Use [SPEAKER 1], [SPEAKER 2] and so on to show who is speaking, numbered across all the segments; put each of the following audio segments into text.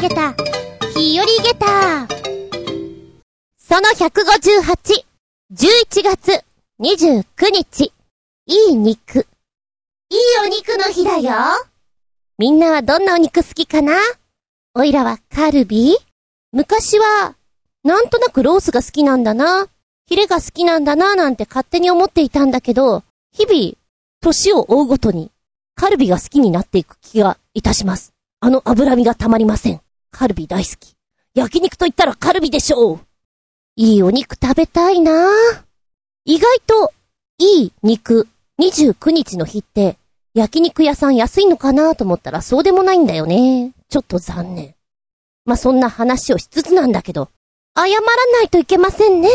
[SPEAKER 1] げた、日和げた。その158、11月29日、いい肉。いいお肉の日だよ。みんなはどんなお肉好きかな？おいらはカルビ？昔は、なんとなくロースが好きなんだな。ヒレが好きなんだななんて勝手に思っていたんだけど、日々、年を追うごとに、カルビが好きになっていく気がいたします。あの脂身がたまりません。カルビ大好き。焼肉と言ったらカルビでしょう。いいお肉食べたいな意外と、いい肉、29日の日って、焼肉屋さん安いのかなと思ったらそうでもないんだよね。ちょっと残念。まあ、そんな話をしつつなんだけど、謝らないといけませんね。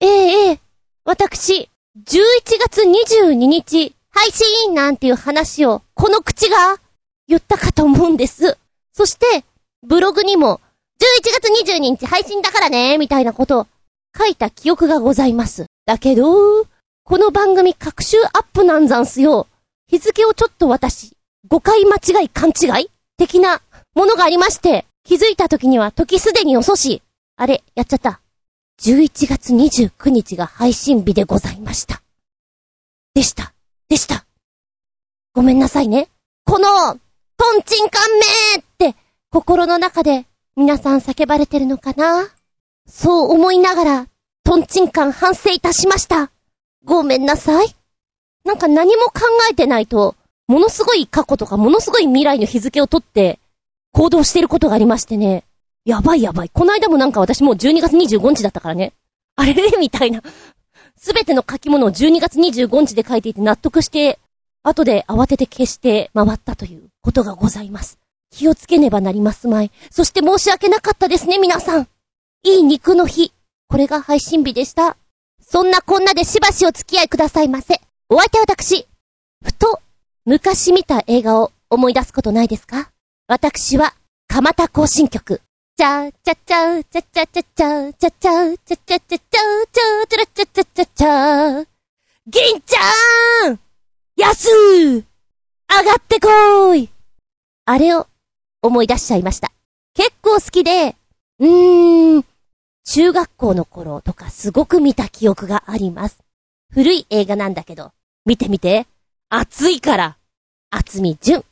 [SPEAKER 1] ええええ。私、11月22日、配信なんていう話を、この口が、言ったかと思うんです。そして、ブログにも、11月22日配信だからね、みたいなこと書いた記憶がございます。だけど、この番組各週アップなんざんすよ。日付をちょっと私、誤解間違い勘違い？的なものがありまして、気づいた時には時すでに遅し。あれ、やっちゃった。11月29日が配信日でございました。でした。でした。ごめんなさいね。この、トンチンカンめー、心の中で皆さん叫ばれてるのかな？そう思いながら、トンチンカン反省いたしました。ごめんなさい。なんか何も考えてないと、ものすごい過去とかものすごい未来の日付を取って行動してることがありましてね。やばいやばい。この間もなんか私もう12月25日だったからね。あれ？れみたいな。すべての書き物を12月25日で書いていて納得して、後で慌てて消して回ったということがございます。気をつけねばなりますまい。そして申し訳なかったですね、皆さん。いい肉の日。これが配信日でした。そんなこんなでしばしお付き合いくださいませ。お相手は私。ふと、昔見た映画を思い出すことないですか？私は、蒲田行進曲、ちゃちゃちゃちゃちゃちゃちゃちゃちゃちゃちゃちゃちゃちゃちゃちゃちゃちゃちゃ銀ちゃんやすー上がってこーいあれを思い出しちゃいました。結構好きで、うーん、中学校の頃とかすごく見た記憶があります。古い映画なんだけど、見てみて。熱いから。厚み純。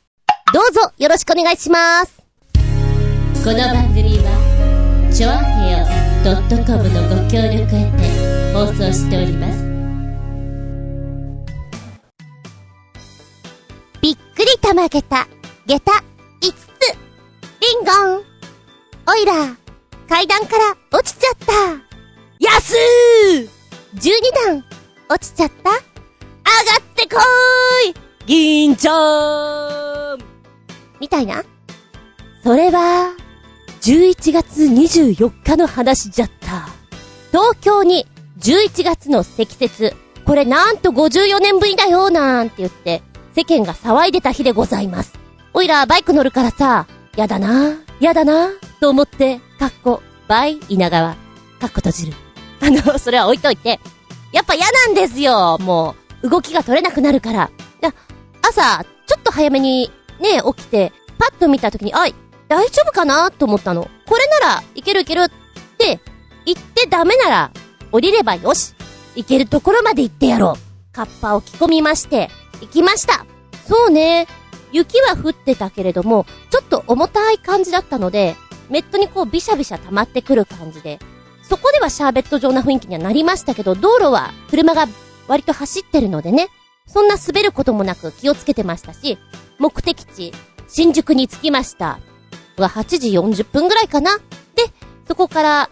[SPEAKER 1] どうぞよろしくお願いします。
[SPEAKER 2] この番組はちょあへよ .com のご協力へて放送しております
[SPEAKER 1] びっくりたまげた下駄5つリンゴンおいら階段から落ちちゃった
[SPEAKER 3] やすー
[SPEAKER 1] !12 段落ちちゃった？上がってこーい
[SPEAKER 3] 銀ちゃん
[SPEAKER 1] みたいな？それは、11月24日の話じゃった。東京に11月の積雪、これなんと54年ぶりだよなんて言って、世間が騒いでた日でございます。おいらバイク乗るからさ、やだな、やだな、と思って、かっこ、バイ、稲川、かっこ閉じる。あの、それは置いといて。やっぱ嫌なんですよ、もう。動きが取れなくなるから。朝、ちょっと早めに、ね、起きて、パッと見た時に、あい、大丈夫かな？と思ったの。これならいけるいけるって言ってダメなら降りればよし。行けるところまで行ってやろう。カッパを着込みまして、行きました。そうね。雪は降ってたけれども、ちょっと重たい感じだったので、メットにこうビシャビシャ溜まってくる感じで、そこではシャーベット状な雰囲気にはなりましたけど、道路は車が割と走ってるのでね、そんな滑ることもなく気をつけてましたし、目的地、新宿に着きました。は8時40分ぐらいかな？で、そこから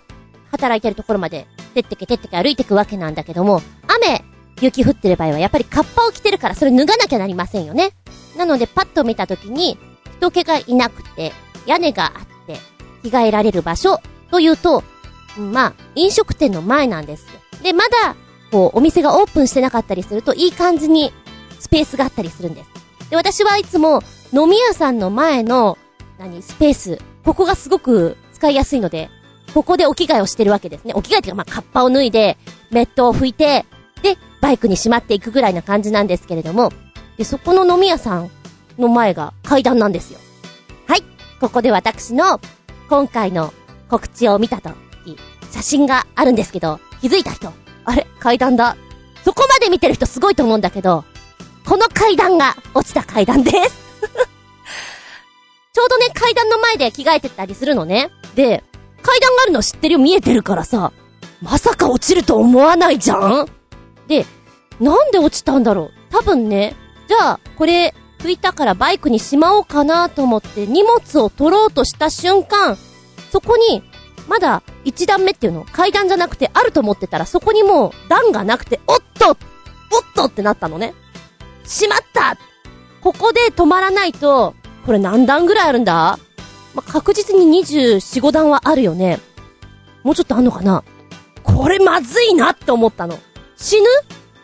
[SPEAKER 1] 働いてるところまで、てってけてってけ歩いてくわけなんだけども、雨、雪降ってる場合はやっぱりカッパを着てるからそれ脱がなきゃなりませんよね。なのでパッと見た時に、人気がいなくて、屋根があって、着替えられる場所というと、まあ、飲食店の前なんです。で、まだ、こう、お店がオープンしてなかったりすると、いい感じにスペースがあったりするんです。で、私はいつも、飲み屋さんの前の何、スペース。ここがすごく使いやすいので、ここでお着替えをしてるわけですね。お着替えっていうか、まあ、カッパを脱いで、メットを拭いて、で、バイクにしまっていくぐらいな感じなんですけれども、で、そこの飲み屋さんの前が階段なんですよ。はい。ここで私の、今回の告知を見たとき、写真があるんですけど、気づいた人、あれ？階段だ。そこまで見てる人すごいと思うんだけど、この階段が落ちた階段です。ちょうどね、階段の前で着替えてたりするのね。で、階段があるの知ってるよ、見えてるからさ、まさか落ちると思わないじゃん？で、なんで落ちたんだろう？多分ね、じゃあ、これ、拭いたからバイクにしまおうかなと思って荷物を取ろうとした瞬間、そこに、まだ一段目っていうの、階段じゃなくてあると思ってたらそこにもう段がなくて、おっとおっとってなったのね。しまったここで止まらないと、これ何段ぐらいあるんだ？ま、確実に24、5段はあるよね。もうちょっとあんのかな？これまずいなって思ったの。死ぬ？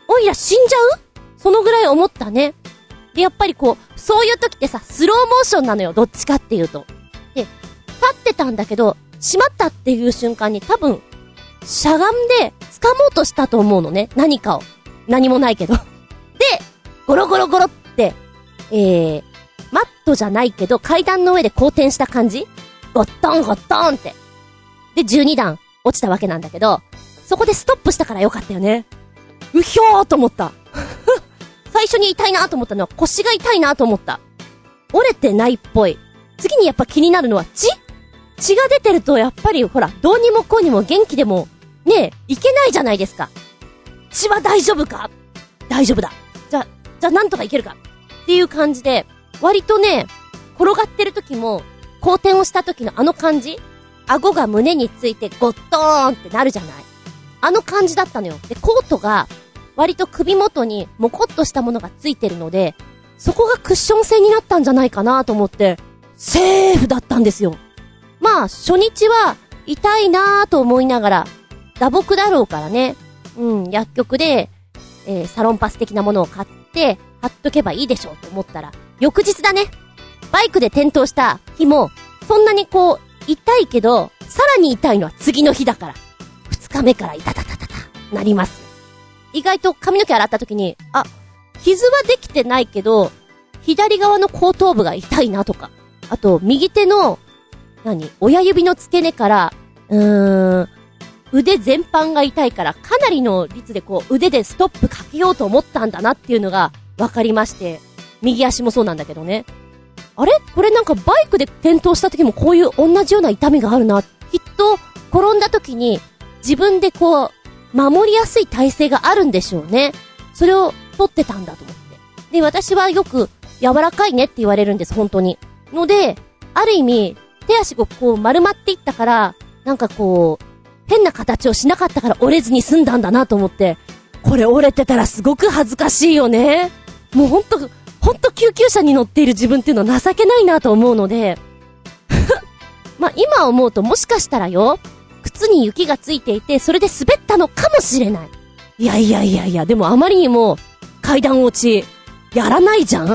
[SPEAKER 1] おいら死んじゃう？そのぐらい思ったね。で、やっぱりこう、そういう時ってさ、スローモーションなのよ、どっちかっていうと。で、立ってたんだけど、しまったっていう瞬間に多分、しゃがんで掴もうとしたと思うのね、何かを。何もないけど。で、ゴロゴロゴロって、えー、マットじゃないけど階段の上で後転した感じゴットンゴットンって。で、12段落ちたわけなんだけど、そこでストップしたからよかったよね。うひょーと思った。最初に痛いなと思ったのは腰が痛いなと思った。折れてないっぽい。次にやっぱ気になるのは血？血が出てるとやっぱりほら、どうにもこうにも元気でも、ねえ、いけないじゃないですか。血は大丈夫か？大丈夫だ。じゃ、じゃあなんとかいけるか？っていう感じで、割とね、転がってる時も、後転をした時のあの感じ？顎が胸についてゴットーンってなるじゃない？あの感じだったのよ。で、コートが、割と首元にもこっとしたものがついてるので、そこがクッション性になったんじゃないかなと思って、セーフだったんですよ。まあ、初日は痛いなぁと思いながら、打撲だろうからね。うん、薬局で、えー、サロンパス的なものを買って、貼っとけばいいでしょうと思ったら、翌日だね。バイクで転倒した日も、そんなにこう、痛いけど、さらに痛いのは次の日だから。二日目から痛たたたた、なります。意外と髪の毛洗った時に、あ、傷はできてないけど、左側の後頭部が痛いなとか。あと、右手の、何親指の付け根から、うーん、腕全般が痛いから、かなりの率でこう、腕でストップかけようと思ったんだなっていうのが、分かりまして。右足もそうなんだけどね。あれ？これなんかバイクで転倒した時もこういう同じような痛みがあるな。きっと、転んだ時に、自分でこう、守りやすい体勢があるんでしょうね。それを取ってたんだと思って。で、私はよく、柔らかいねって言われるんです、本当に。ので、ある意味、手足がこう丸まっていったから、なんかこう、変な形をしなかったから折れずに済んだんだなと思って、これ折れてたらすごく恥ずかしいよね。もうほんと、ほんと救急車に乗っている自分っていうのは情けないなと思うので、まあ、今思うともしかしたらよ、靴に雪がついていて、それで滑ったのかもしれない。いやいやいやいや、でもあまりにも階段落ち、やらないじゃん？い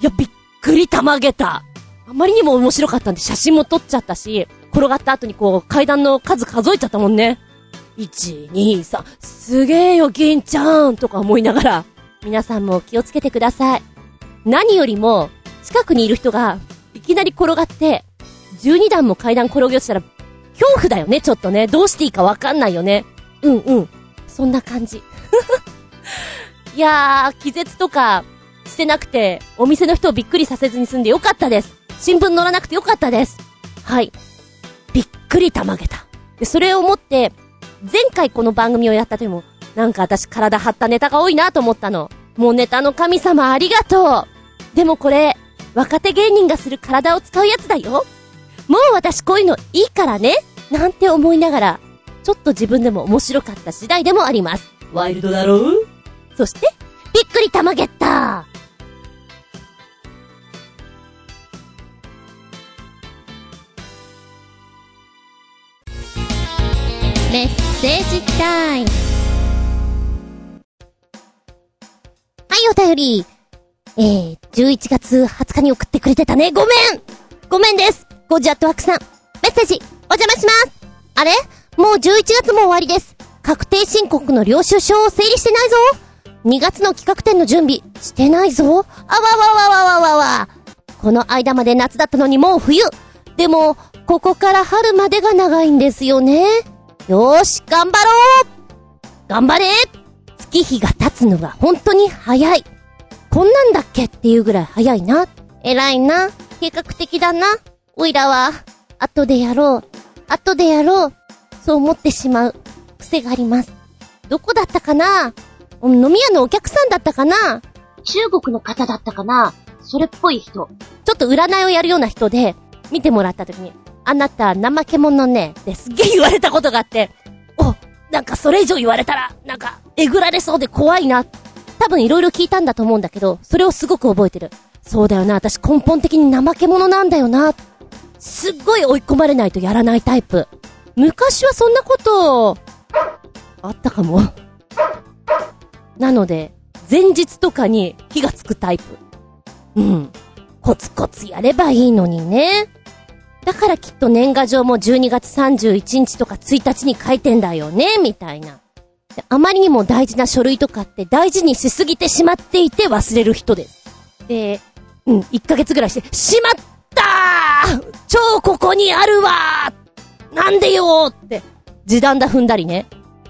[SPEAKER 1] や、びっくりたまげた。あまりにも面白かったんで写真も撮っちゃったし、転がった後にこう階段の数数えちゃったもんね。1、2、3、すげえよ、銀ちゃんとか思いながら、皆さんも気をつけてください。何よりも、近くにいる人が、いきなり転がって、12段も階段転げ落ちたら、恐怖だよね、ちょっとね。どうしていいかわかんないよね。うんうん。そんな感じ。いやー、気絶とかしてなくて、お店の人をびっくりさせずに済んでよかったです。新聞載らなくてよかったです。はい。びっくりたまげた。で、それをもって、前回この番組をやった時も、なんか私体張ったネタが多いなと思ったの。もうネタの神様ありがとう。でもこれ、若手芸人がする体を使うやつだよ。もう私こういうのいいからね。なんて思いながら、ちょっと自分でも面白かった次第でもあります。
[SPEAKER 3] ワイルドだろう？
[SPEAKER 1] そして、びっくり玉ゲッター
[SPEAKER 2] メッセージタイム。
[SPEAKER 1] はい、お便り。えー、11月20日に送ってくれてたね。ごめんごめんですゴジアットワークさん。メッセージ、お邪魔しますあれ？もう11月も終わりです。確定申告の領収書を整理してないぞ !2 月の企画展の準備、してないぞあわわわわわわわこの間まで夏だったのにもう冬でも、ここから春までが長いんですよね。よーし、頑張ろう頑張れ月日が経つのが本当に早い。こんなんだっけっていうぐらい早いな。偉いな。計画的だな。おいらは、後でやろう。後でやろう。そう思ってしまう癖があります。どこだったかな？飲み屋のお客さんだったかな？中国の方だったかな？それっぽい人。ちょっと占いをやるような人で、見てもらった時に、あなた、怠け者ね、ってすっげえ言われたことがあって、お、なんかそれ以上言われたら、なんか、えぐられそうで怖いな。多分いろいろ聞いたんだと思うんだけど、それをすごく覚えてる。そうだよな、私根本的に怠け者なんだよな。すっごい追い込まれないとやらないタイプ。昔はそんなこと、あったかも。なので、前日とかに火がつくタイプ。うん。コツコツやればいいのにね。だからきっと年賀状も12月31日とか1日に書いてんだよね、みたいな。あまりにも大事な書類とかって大事にしすぎてしまっていて忘れる人です。で、うん、1ヶ月ぐらいして、しまったー。超ここにあるわー。なんでよーって、時短だ踏んだりね。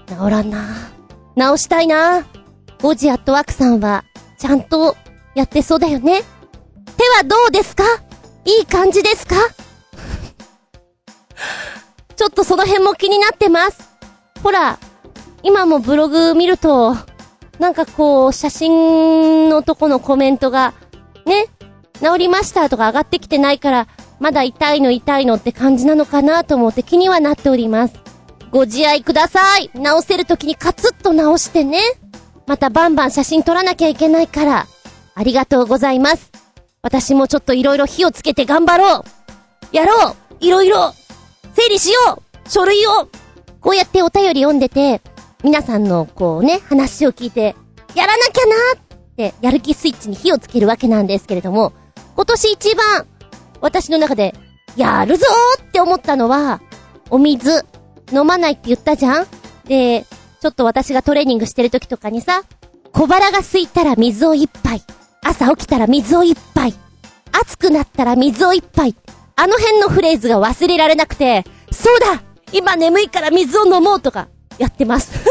[SPEAKER 1] 治らんな直したいなゴジアットワークさんは、ちゃんとやってそうだよね。手はどうですか？いい感じですか？ちょっとその辺も気になってます。ほら、今もブログ見ると、なんかこう、写真のとこのコメントが、ね、治りましたとか上がってきてないから、まだ痛いの痛いのって感じなのかなと思って気にはなっております。ご自愛ください。直せるときにカツッと直してね。またバンバン写真撮らなきゃいけないから。ありがとうございます。私もちょっと色々火をつけて頑張ろうやろう色々整理しよう書類をこうやってお便り読んでて、皆さんのこうね、話を聞いて、やらなきゃなって、やる気スイッチに火をつけるわけなんですけれども、今年一番、私の中で、やるぞーって思ったのは、お水、飲まないって言ったじゃん？で、ちょっと私がトレーニングしてる時とかにさ、小腹が空いたら水を一杯。朝起きたら水を一杯。暑くなったら水を一杯。あの辺のフレーズが忘れられなくて、そうだ今眠いから水を飲もうとか、やってます。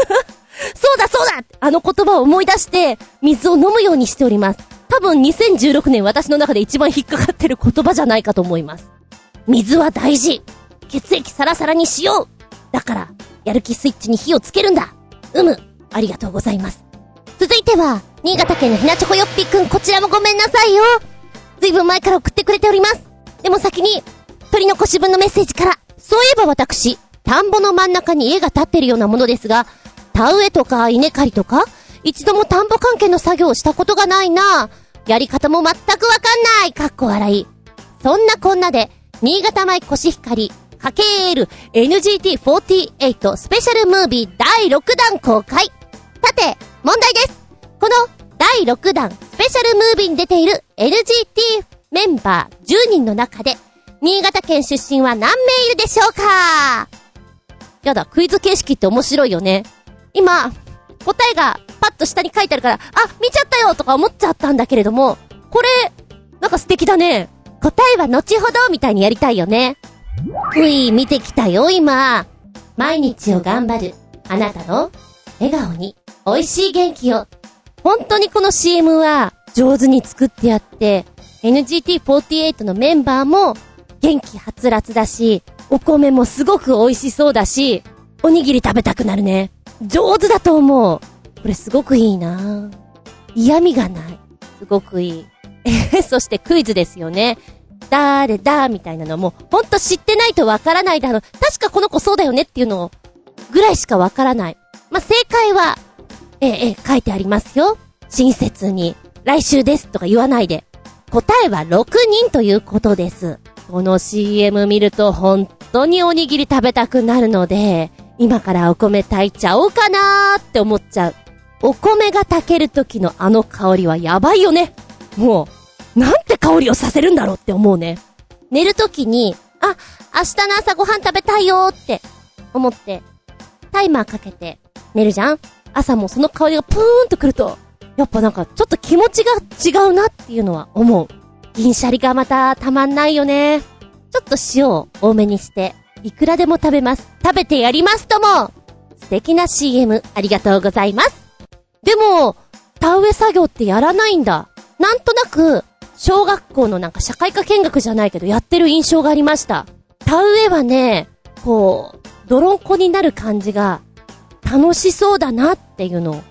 [SPEAKER 1] そうだそうだあの言葉を思い出して、水を飲むようにしております。多分2016年私の中で一番引っかかってる言葉じゃないかと思います。水は大事。血液サラサラにしよう。だから、やる気スイッチに火をつけるんだ。うむ。ありがとうございます。続いては、新潟県のひなちょこよっぴくん、こちらもごめんなさいよ。ずいぶん前から送ってくれております。でも先に、取り残し分のメッセージから、そういえば私、田んぼの真ん中に家が建ってるようなものですが、田植えとか稲刈りとか、一度も田んぼ関係の作業をしたことがないなやり方も全くわかんないかっこ笑い。そんなこんなで、新潟米コシヒカリ、かけーる NGT48 スペシャルムービー第6弾公開。さて、問題です。この第6弾スペシャルムービーに出ている NGT メンバー10人の中で、新潟県出身は何名いるでしょうか？やだ、クイズ形式って面白いよね。今、答えがと下に書いてあるから、あ、見ちゃったよとか思っちゃったんだけれども、これ、なんか素敵だね。答えは後ほどみたいにやりたいよね。うい、見てきたよ、今。毎日を頑張る、あなたの、笑顔に、美味しい元気を。本当にこの CM は、上手に作ってやって、NGT48 のメンバーも、元気はつらつだし、お米もすごく美味しそうだし、おにぎり食べたくなるね。上手だと思う。これすごくいいな嫌味がない。すごくいい。え そしてクイズですよね。誰だみたいなのも、ほんと知ってないとわからないだろう。確かこの子そうだよねっていうのをぐらいしかわからない。まあ、正解は、ええ、ええ、書いてありますよ。親切に、来週ですとか言わないで。答えは6人ということです。この CM 見ると本当におにぎり食べたくなるので、今からお米炊いちゃおうかなーって思っちゃう。お米が炊ける時のあの香りはやばいよね。もう、なんて香りをさせるんだろうって思うね。寝る時に、あ、明日の朝ご飯食べたいよって思って、タイマーかけて寝るじゃん？朝もその香りがプーンとくると、やっぱなんかちょっと気持ちが違うなっていうのは思う。銀シャリがまたたまんないよね。ちょっと塩を多めにして、いくらでも食べます。食べてやりますとも素敵な CM ありがとうございます。でも、田植え作業ってやらないんだ。なんとなく、小学校のなんか社会科見学じゃないけどやってる印象がありました。田植えはね、こう、泥んこになる感じが楽しそうだなっていうのを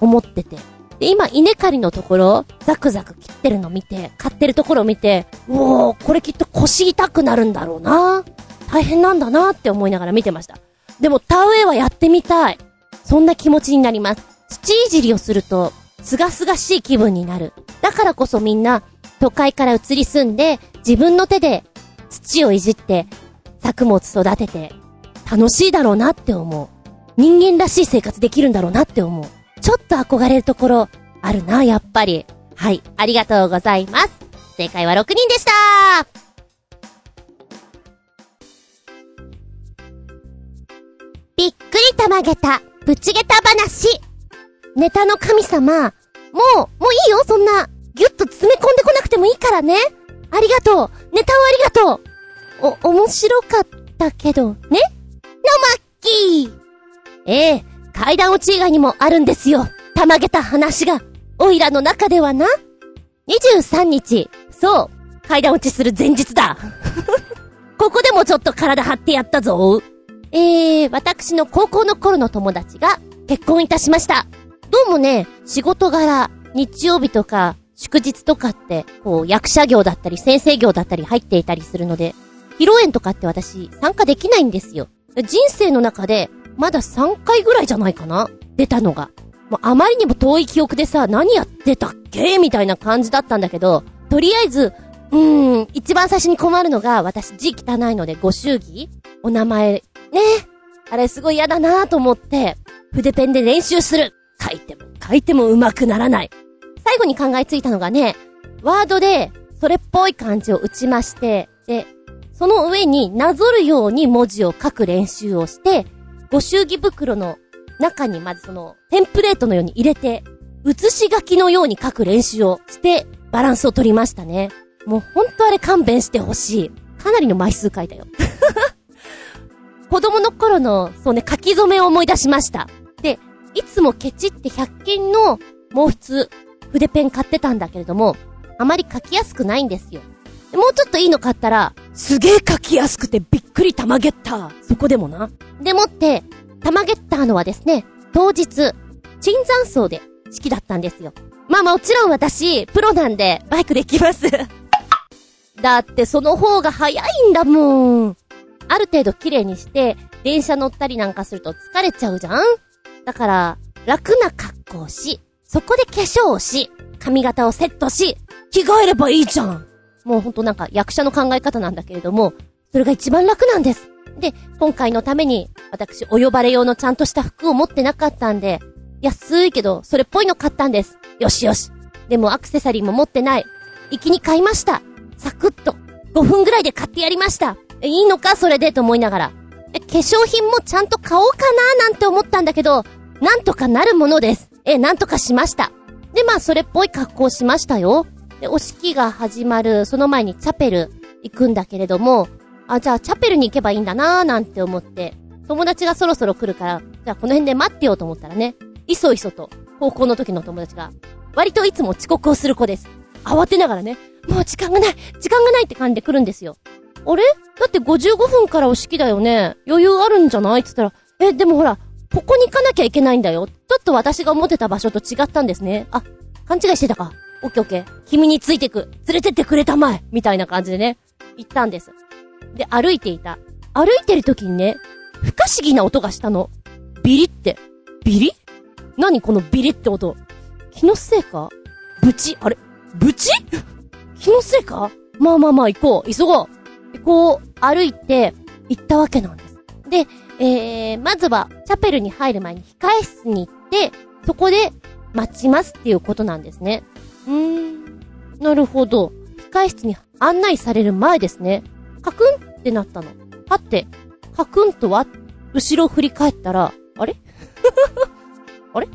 [SPEAKER 1] 思ってて。で、今、稲刈りのところ、ザクザク切ってるの見て、買ってるところを見て、うおー、これきっと腰痛くなるんだろうな。大変なんだなって思いながら見てました。でも、田植えはやってみたい。そんな気持ちになります。土いじりをすると、すがすがしい気分になる。だからこそみんな、都会から移り住んで、自分の手で土をいじって、作物育てて、楽しいだろうなって思う。人間らしい生活できるんだろうなって思う。ちょっと憧れるところ、あるな、やっぱり。はい、ありがとうございます。正解は6人でしたびっくりたまげた、ぶちげた話。ネタの神様、もう、もういいよ、そんな、ぎゅっと詰め込んでこなくてもいいからね。ありがとう。ネタをありがとう。お、面白かったけど、ね？のまっきー。ええ、階段落ち以外にもあるんですよ。たまげた話が。おいらの中ではな。23日、そう、階段落ちする前日だ。ここでもちょっと体張ってやったぞ。えー、私の高校の頃の友達が結婚いたしました。どうもね、仕事柄、日曜日とか、祝日とかって、こう、役者業だったり、先生業だったり入っていたりするので、披露宴とかって私、参加できないんですよ。人生の中で、まだ3回ぐらいじゃないかな出たのが。もうあまりにも遠い記憶でさ、何やってたっけみたいな感じだったんだけど、とりあえず、うーん、一番最初に困るのが、私字汚いのでご祝儀お名前、ね。あれすごい嫌だなと思って、筆ペンで練習する。書いても書いても上手くならない。最後に考えついたのがね、ワードで、それっぽい漢字を打ちまして、で、その上になぞるように文字を書く練習をして、ご祝儀袋の中にまずその、テンプレートのように入れて、写し書きのように書く練習をして、バランスを取りましたね。もうほんとあれ勘弁してほしい。かなりの枚数書いたよ。子供の頃の、そうね、書き初めを思い出しました。で、いつもケチって100均の毛筆、筆ペン買ってたんだけれども、あまり書きやすくないんですよ。もうちょっといいの買ったら、すげえ書きやすくてびっくりたまげった。そこでもな。でもって、たまげったのはですね、当日、椿山荘で式だったんですよ。まあもちろん私、プロなんで、バイクで行きます だってその方が早いんだもん。ある程度綺麗にして、電車乗ったりなんかすると疲れちゃうじゃんだから、楽な格好をし、そこで化粧をし、髪型をセットし、着替えればいいじゃんもうほんとなんか役者の考え方なんだけれども、それが一番楽なんです。で、今回のために、私、お呼ばれ用のちゃんとした服を持ってなかったんで、安いけど、それっぽいの買ったんです。よしよし。でもアクセサリーも持ってない。行きに買いました。サクッと。5分ぐらいで買ってやりました。いいのか？それでと思いながら。え、化粧品もちゃんと買おうかな？なんて思ったんだけど、なんとかなるものです。え、なんとかしました。で、まあ、それっぽい格好しましたよ。で、お式が始まる、その前にチャペル行くんだけれども、あ、じゃあチャペルに行けばいいんだなーなんて思って、友達がそろそろ来るから、じゃあこの辺で待ってようと思ったらね、いそいそと、高校の時の友達が、割といつも遅刻をする子です。慌てながらね、もう時間がない時間がないって感じで来るんですよ。あれ？だって55分からお式だよね。余裕あるんじゃない？って言ったら、え、でもほら、ここに行かなきゃいけないんだよ。ちょっと私が思ってた場所と違ったんですね。あ、勘違いしてたか。オッケーオッケー。君についてく。連れてってくれたまえ。みたいな感じでね、行ったんです。で、歩いていた。歩いてる時にね、不可思議な音がしたの。ビリって。ビリ？何このビリって音。気のせいか？ブチ？あれ？ブチ？気のせいか？まあまあまあ行こう。急ごう。こう、歩いて、行ったわけなんです。で、えー、まずは、チャペルに入る前に控え室に行って、そこで待ちますっていうことなんですね。うーん。なるほど。控え室に案内される前ですね。カクンってなったの。はって、カクンとは、後ろ振り返ったら、あれ？あれ？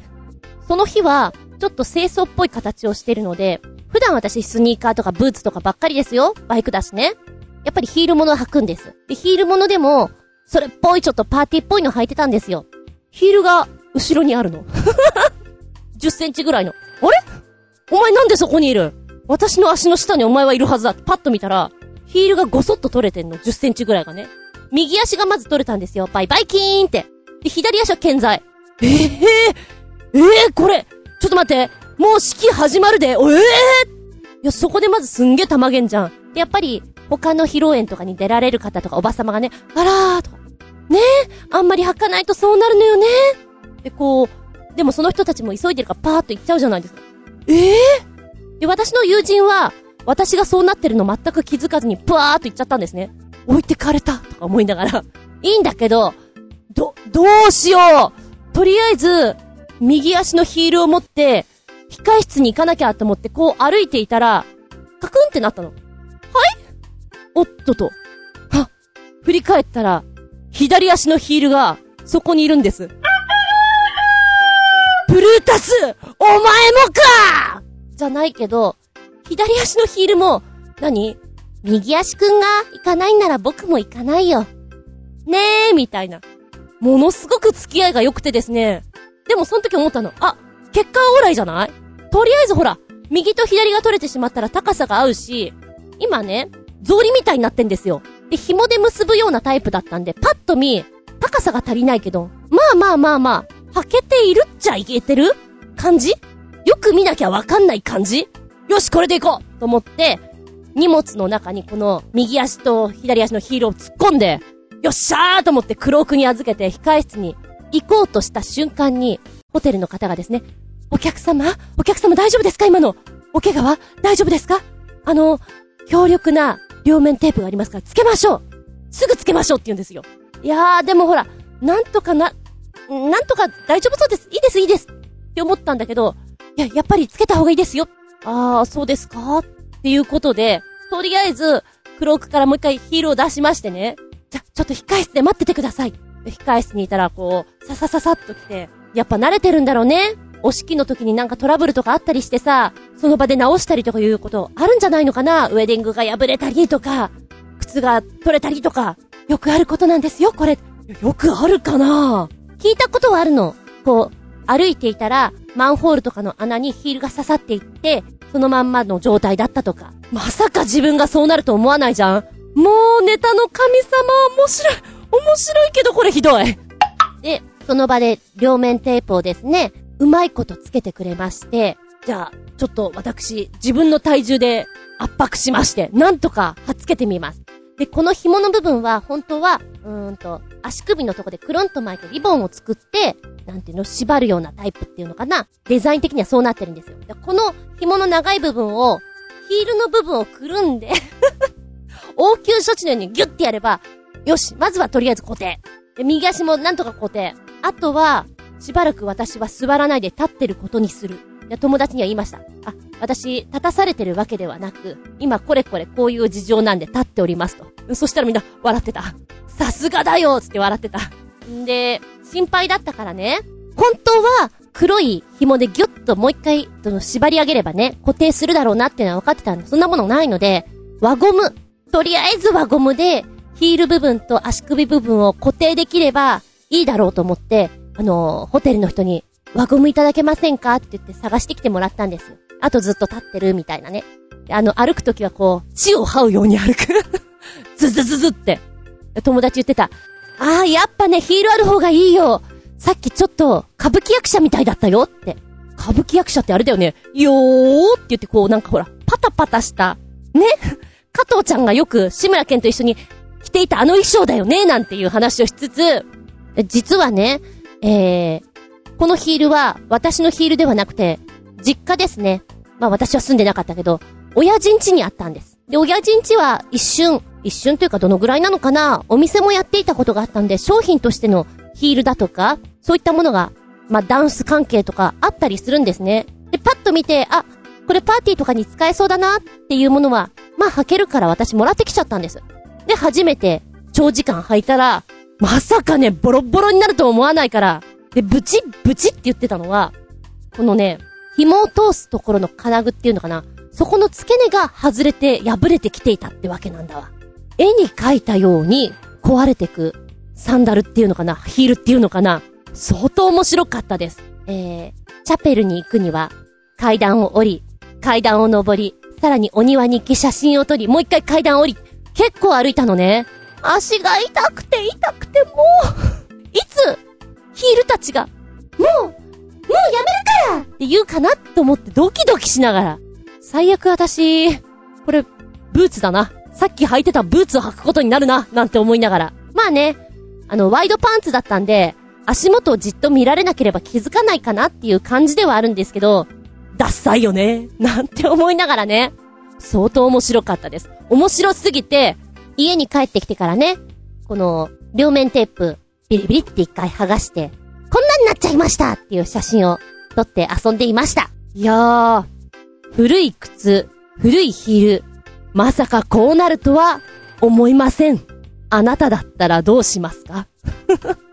[SPEAKER 1] その日は、ちょっと清掃っぽい形をしてるので、普段私スニーカーとかブーツとかばっかりですよ。バイクだしね。やっぱりヒールものを履くんです。で、ヒールものでも、それっぽいちょっとパーティーっぽいの履いてたんですよ。ヒールが後ろにあるの。10センチぐらいの。あれ？お前なんでそこにいる？私の足の下にお前はいるはずだ。パッと見たら、ヒールがごそっと取れてんの。10センチぐらいがね。右足がまず取れたんですよ。バイバイキーンって。で、左足は健在。ええー、ええー、これ、ちょっと待って。もう式始まるで。ええー、いや、そこでまずすんげえ玉げんじゃん。で、やっぱり、他の披露宴とかに出られる方とかおばさまがね、あらーとか、ねえ、あんまり履かないとそうなるのよね。で、こう、でもその人たちも急いでるからパーッと行っちゃうじゃないですか。ええー、で、私の友人は、私がそうなってるの全く気づかずに、ぷわーっと行っちゃったんですね。置いてかれたとか思いながら。いいんだけど、ど、どうしようとりあえず、右足のヒールを持って、控室に行かなきゃと思ってこう歩いていたら、カクンってなったの。はい？おっとと。は、振り返ったら、左足のヒールが、そこにいるんです。ブルータスお前もかじゃないけど、左足のヒールも、何？右足くんが行かないなら僕も行かないよ。ねえ、みたいな。ものすごく付き合いが良くてですね。でもその時思ったの。あ、結果オーライじゃない？とりあえずほら、右と左が取れてしまったら高さが合うし、今ね、草履みたいになってんですよ。で、紐で結ぶようなタイプだったんで、パッと見、高さが足りないけど、まあまあまあまあ、履けているっちゃいけてる？感じ？よく見なきゃわかんない感じ？よし、これで行こうと思って、荷物の中にこの右足と左足のヒールを突っ込んで、よっしゃーと思ってクロークに預けて控室に行こうとした瞬間に、ホテルの方がですね、お客様？お客様大丈夫ですか？今の。お怪我は？大丈夫ですか？あの、強力な両面テープがありますから、つけましょうすぐつけましょうって言うんですよ。いやー、でもほら、なんとかな、なんとか大丈夫そうです。いいです、いいです。って思ったんだけど、いや、やっぱりつけた方がいいですよ。あー、そうですかっていうことで、とりあえず、クロークからもう一回ヒールを出しましてね。じゃ、ちょっと控室で待っててください。控室にいたら、こう、ささささっと来て、やっぱ慣れてるんだろうね。お式の時になんかトラブルとかあったりしてさ、その場で直したりとかいうことあるんじゃないのかな？ウェディングが破れたりとか、靴が取れたりとか、よくあることなんですよ、これ。よくあるかな？聞いたことはあるの。こう、歩いていたら、マンホールとかの穴にヒールが刺さっていって、そのまんまの状態だったとか。まさか自分がそうなると思わないじゃんもうネタの神様面白い面白いけどこれひどいで、その場で両面テープをですね、うまいことつけてくれまして、じゃあ、ちょっと私、自分の体重で圧迫しまして、なんとかはっつけてみます。で、この紐の部分は、本当は、うーんと、足首のとこでクロンと巻いてリボンを作って、なんていうの、縛るようなタイプっていうのかな。デザイン的にはそうなってるんですよ。でこの紐の長い部分を、ヒールの部分をくるんで 応急処置のようにギュッてやれば、よし、まずはとりあえず固定。で、右足もなんとか固定。あとは、しばらく私は座らないで立ってることにする。友達には言いました。あ、私、立たされてるわけではなく、今これこれこういう事情なんで立っておりますと。そしたらみんな笑ってた。さすがだよつって笑ってた。んで、心配だったからね、本当は黒い紐でギュッともう一回、その縛り上げればね、固定するだろうなっていうのは分かってたんで、そんなものないので、輪ゴム。とりあえず輪ゴムで、ヒール部分と足首部分を固定できればいいだろうと思って、あの、ホテルの人に、輪ゴムいただけませんか？って言って探してきてもらったんですよ。あとずっと立ってるみたいなね。あの、歩くときはこう、血を這うように歩く ズズズズって。友達言ってた。ああ、やっぱね、ヒールある方がいいよ。さっきちょっと、歌舞伎役者みたいだったよって。歌舞伎役者ってあれだよね。よーって言ってこう、なんかほら、パタパタした。ね 加藤ちゃんがよく志村けんと一緒に着ていたあの衣装だよねなんていう話をしつつ、実はね、えー、このヒールは私のヒールではなくて、実家ですね。まあ私は住んでなかったけど、親父ん家にあったんです。で、親父ん家は一瞬、一瞬というかどのぐらいなのかな？お店もやっていたことがあったんで、商品としてのヒールだとか、そういったものが、まあダンス関係とかあったりするんですね。で、パッと見て、あ、これパーティーとかに使えそうだなっていうものは、まあ履けるから私もらってきちゃったんです。で、初めて長時間履いたら、まさかね、ボロボロになると思わないから、で、ブチッ、ブチって言ってたのは、このね、紐を通すところの金具っていうのかなそこの付け根が外れて破れてきていたってわけなんだわ。絵に描いたように壊れてくサンダルっていうのかなヒールっていうのかな相当面白かったです。えー、チャペルに行くには階段を降り、階段を登り、さらにお庭に行き写真を撮り、もう一回階段を降り、結構歩いたのね。足が痛くて痛くてもういつ、ヒールたちが、もう、もうやめるからって言うかなと思ってドキドキしながら。最悪私、これ、ブーツだな。さっき履いてたブーツを履くことになるな、なんて思いながら。まあね、あの、ワイドパンツだったんで、足元をじっと見られなければ気づかないかなっていう感じではあるんですけど、ダッサいよね、なんて思いながらね。相当面白かったです。面白すぎて、家に帰ってきてからね、この、両面テープ、ビリビリって一回剥がして、こんなになっちゃいましたっていう写真を撮って遊んでいました。いやー、古い靴、古いヒール、まさかこうなるとは思いません。あなただったらどうしますか?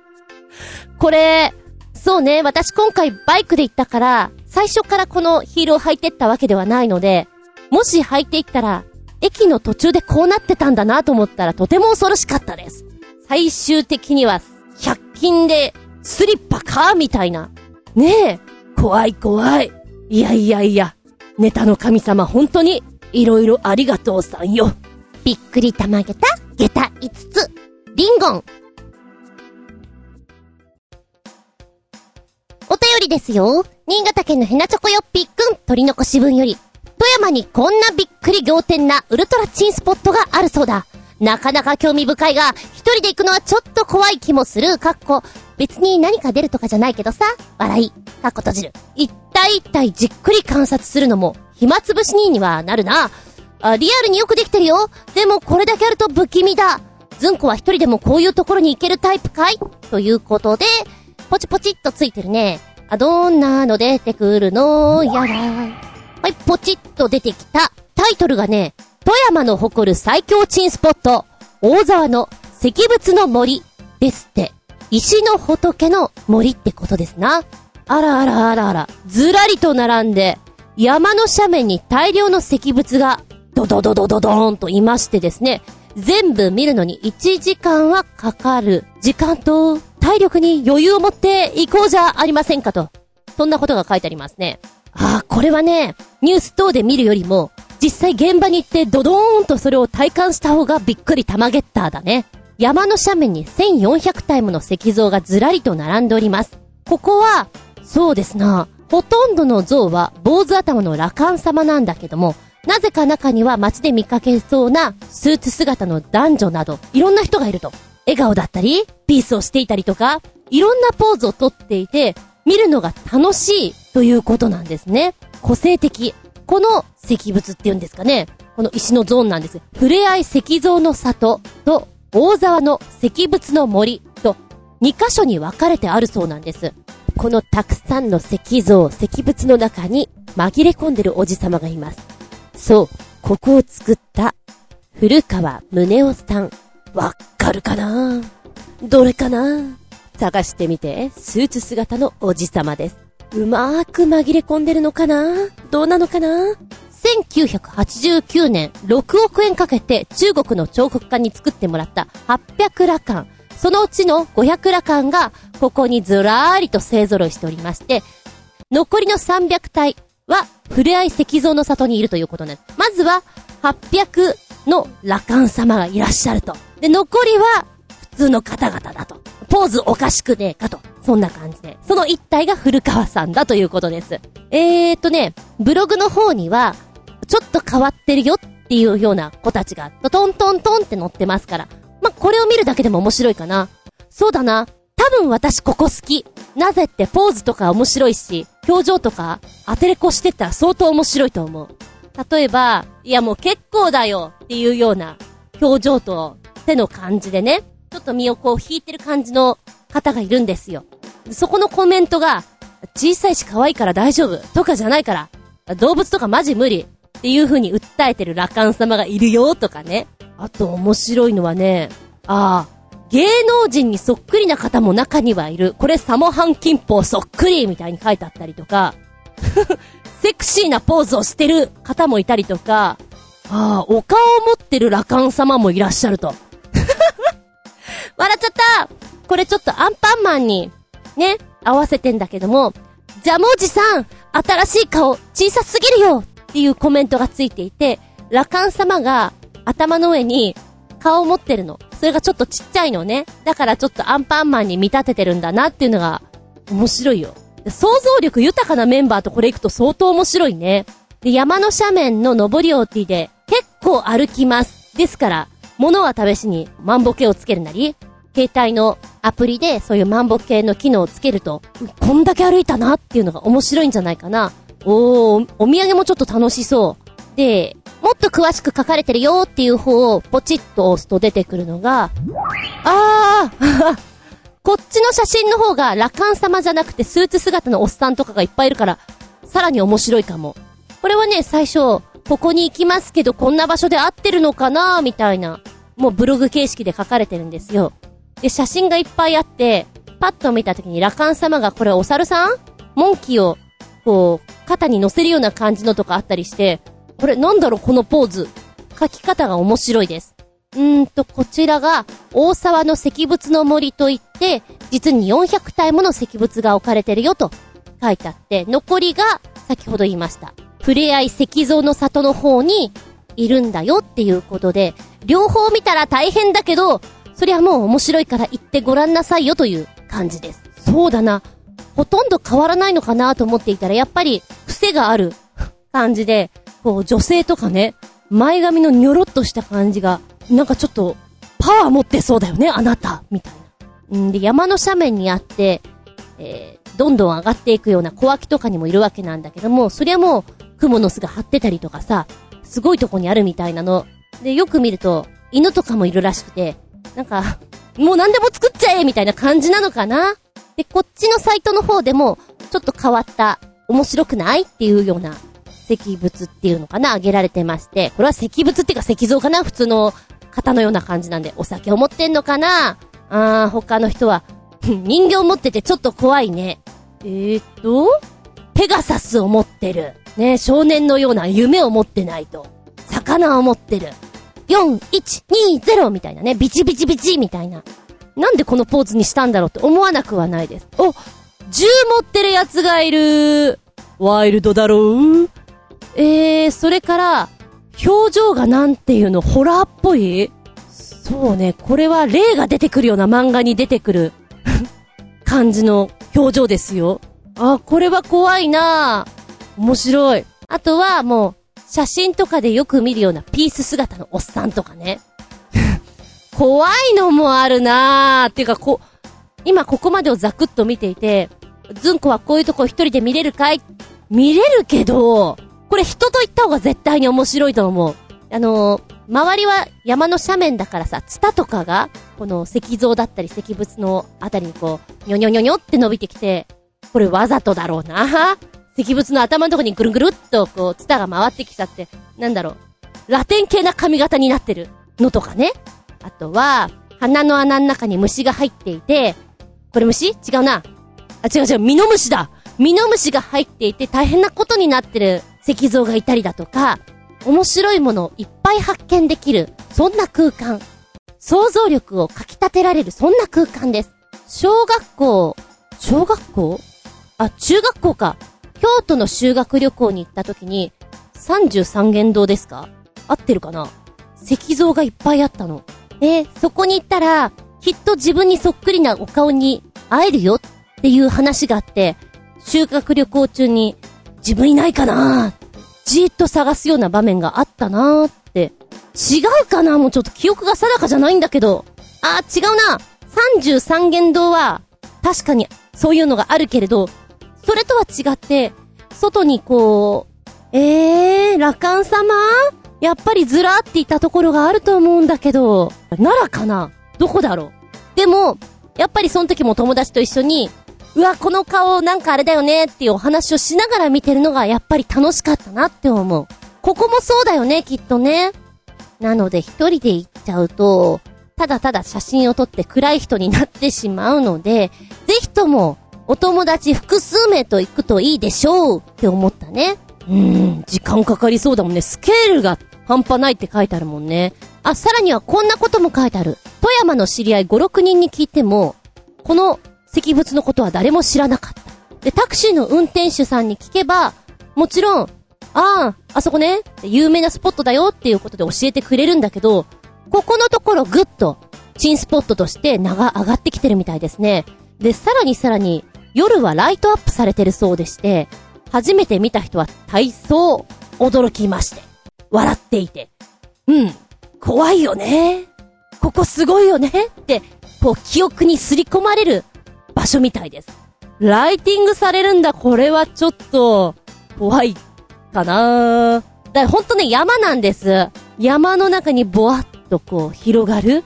[SPEAKER 1] これ、そうね、私今回バイクで行ったから、最初からこのヒールを履いてったわけではないので、もし履いていったら、駅の途中でこうなってたんだなと思ったらとても恐ろしかったです。最終的には、100均でスリッパかみたいな。ねえ、怖い怖い。いやいやいや、ネタの神様本当に、いろいろありがとうさんよ。
[SPEAKER 2] びっくりたまげた、下駄5つ。リンゴン。お便りですよ。新潟県のヘナチョコよっぴっくん、取り残し分より。富山にこんなびっくり仰天なウルトラチンスポットがあるそうだ。なかなか興味深いが、一人で行くのはちょっと怖い気もする、かっこ。別に何か出るとかじゃないけどさ、笑い、かっこ閉じる。一体一体じっくり観察するのも、暇つぶしににはなるな。あ、リアルによくできてるよ。でもこれだけあると不気味だ。ずんこは一人でもこういうところに行けるタイプかい？ということで、ポチポチっとついてるね。あ、どんなの出てくるのやら。はい、ポチッと出てきた。タイトルがね、富山の誇る最強チンスポット、大沢の石仏の森ですって。石の仏の森ってことですな。あらあらあらあら、ずらりと並んで、山の斜面に大量の石仏が、ドドドドドドーンといましてですね、全部見るのに1時間はかかる。時間と体力に余裕を持って行こうじゃありませんかと。そんなことが書いてありますね。ああ、これはね、ニュース等で見るよりも、実際現場に行ってドドーンとそれを体感した方がびっくり玉ゲッターだね。山の斜面に1400体もの石像がずらりと並んでおります。ここは、そうですな、ほとんどの像は坊主頭の羅漢様なんだけども、なぜか中には街で見かけそうなスーツ姿の男女など、いろんな人がいると。笑顔だったり、ピースをしていたりとか、いろんなポーズをとっていて、見るのが楽しいということなんですね。個性的。この石仏っていうんですかね。この石のゾーンなんです。ふれあい石像の里と大沢の石仏の森と2箇所に分かれてあるそうなんです。このたくさんの石像、石仏の中に紛れ込んでるおじさまがいます。そう、ここを作った古川宗夫さん。わかるかな？どれかな？探してみて、スーツ姿のおじさまです。うまーく紛れ込んでるのかな？どうなのかな？1989年、6億円かけて中国の彫刻家に作ってもらった800羅漢。そのうちの500羅漢が、ここにずらーりと勢揃いしておりまして、残りの300体は、ふれあい石像の里にいるということなんです。まずは、800の羅漢様がいらっしゃると。で、残りは、普通の方々だと。ポーズおかしくねえかと。そんな感じで。その一体が古川さんだということです。えーとね、ブログの方には、ちょっと変わってるよっていうような子たちが、トントントンって載ってますから。まこれを見るだけでも面白いかな。そうだな。多分私ここ好き。なぜってポーズとか面白いし、表情とか当てれこしてったら相当面白いと思う。例えば、いやもう結構だよっていうような表情と手の感じでね、ちょっと身をこう引いてる感じの方がいるんですよ。そこのコメントが、小さいし可愛いから大丈夫とかじゃないから、動物とかマジ無理っていう風に訴えてる羅漢様がいるよとかね。あと面白いのはね、ああ、芸能人にそっくりな方も中にはいる。これサモハンキンポそっくりみたいに書いてあったりとか、セクシーなポーズをしてる方もいたりとか、ああ、お顔を持ってる羅漢様もいらっしゃると。笑っちゃったこれちょっとアンパンマンに、ね、合わせてんだけども、ジャムおじさん、新しい顔、小さすぎるよっていうコメントがついていて、羅漢様が頭の上に顔を持ってるの。それがちょっとちっちゃいのね。だからちょっとアンパンマンに見立ててるんだなっていうのが面白いよ。想像力豊かなメンバーとこれ行くと相当面白いね。で、山の斜面の登り降りで結構歩きます。ですから、物は試しに万歩計をつけるなり、携帯のアプリでそういう万歩計の機能をつけると、こんだけ歩いたなっていうのが面白いんじゃないかな。おー、お土産もちょっと楽しそう。で、もっと詳しく書かれてるよっていう方をポチッと押すと出てくるのが、あー こっちの写真の方が羅漢様じゃなくてスーツ姿のおっさんとかがいっぱいいるから、さらに面白いかも。これはね、最初、ここに行きますけどこんな場所で合ってるのかなみたいな、もうブログ形式で書かれてるんですよ。で、写真がいっぱいあって、パッと見た時に羅漢様がこれお猿さん？モンキーを、こう、肩に乗せるような感じのとかあったりして、これなんだろうこのポーズ？書き方が面白いです。うーんと、こちらが、大沢の石仏の森といって、実に400体もの石仏が置かれてるよと書いてあって、残りが、先ほど言いました。触れ合い石像の里の方にいるんだよっていうことで、両方見たら大変だけど、そりゃもう面白いから行ってごらんなさいよという感じです。そうだな。ほとんど変わらないのかなと思っていたら、やっぱり癖がある感じで、こう女性とかね、前髪のニョロっとした感じが、なんかちょっと、パワー持ってそうだよね、あなたみたいな。んで、山の斜面にあって、えー、どんどん上がっていくような小脇とかにもいるわけなんだけども、そりゃもう、蜘蛛の巣が張ってたりとかさ、すごいとこにあるみたいなの。で、よく見ると、犬とかもいるらしくて、なんか、もう何でも作っちゃえみたいな感じなのかな？で、こっちのサイトの方でも、ちょっと変わった、面白くないっていうような、石仏っていうのかな？挙げられてまして、これは石仏っていうか石像かな？普通の方のような感じなんで、お酒を持ってんのかな？あー、他の人は、人形持っててちょっと怖いね。えーと、ペガサスを持ってる。ね、少年のような夢を持ってないと。魚を持ってる。4、1、2、0みたいなね。ビチビチビチみたいな。なんでこのポーズにしたんだろうって思わなくはないです。お銃持ってる奴がいるワイルドだろうえー、それから、表情がなんていうの、ホラーっぽい？そうね、これは霊が出てくるような漫画に出てくる 感じの表情ですよ。あ、これは怖いな面白い。あとはもう、写真とかでよく見るようなピース姿のおっさんとかね。怖いのもあるなーっていうか、こ、今ここまでをザクッと見ていて、ズンコはこういうとこ一人で見れるかい？見れるけど、これ人と行った方が絶対に面白いと思う。あのー、周りは山の斜面だからさ、ツタとかが、この石像だったり石仏のあたりにこう、ニョニョニョニョって伸びてきて、これわざとだろうな。石仏の頭のとこにぐるぐるっとこう、ツタが回ってきちゃって、なんだろう、ラテン系な髪型になってるのとかね。あとは、鼻の穴の中に虫が入っていて、これ虫？違うな。あ、違う違う、ミノムシだミノムシが入っていて大変なことになってる石像がいたりだとか、面白いものをいっぱい発見できる、そんな空間。想像力をかき立てられる、そんな空間です。小学校、小学校？あ、中学校か。京都の修学旅行に行った時に、33元堂ですか？合ってるかな？石像がいっぱいあったの。で、そこに行ったら、きっと自分にそっくりなお顔に会えるよっていう話があって、修学旅行中に自分いないかな？じーっと探すような場面があったなーって。違うかな？もうちょっと記憶が定かじゃないんだけど。あー、違うな。33元堂は、確かにそういうのがあるけれど、それとは違って、外にこう、えー、羅漢様？やっぱりずらっていたところがあると思うんだけど、奈良かな？どこだろう？でも、やっぱりその時も友達と一緒に、うわ、この顔なんかあれだよねっていうお話をしながら見てるのがやっぱり楽しかったなって思う。ここもそうだよね、きっとね。なので一人で行っちゃうと、ただただ写真を撮って暗い人になってしまうので、ぜひともお友達複数名と行くといいでしょうって思ったね。うーん、時間かかりそうだもんね。スケールが半端ないって書いてあるもんね。あ、さらにはこんなことも書いてある。富山の知り合い5、6人に聞いても、この石仏のことは誰も知らなかった。で、タクシーの運転手さんに聞けば、もちろん、ああ、あそこね、有名なスポットだよっていうことで教えてくれるんだけど、ここのところぐっと、新スポットとして名が上がってきてるみたいですね。で、さらにさらに、夜はライトアップされてるそうでして、初めて見た人は体操、驚きまして、笑っていて、うん、怖いよね。ここすごいよねって、こう記憶にすり込まれる場所みたいです。ライティングされるんだ、これはちょっと、怖い、かなだほんとね、山なんです。山の中にぼわっとこう、広がる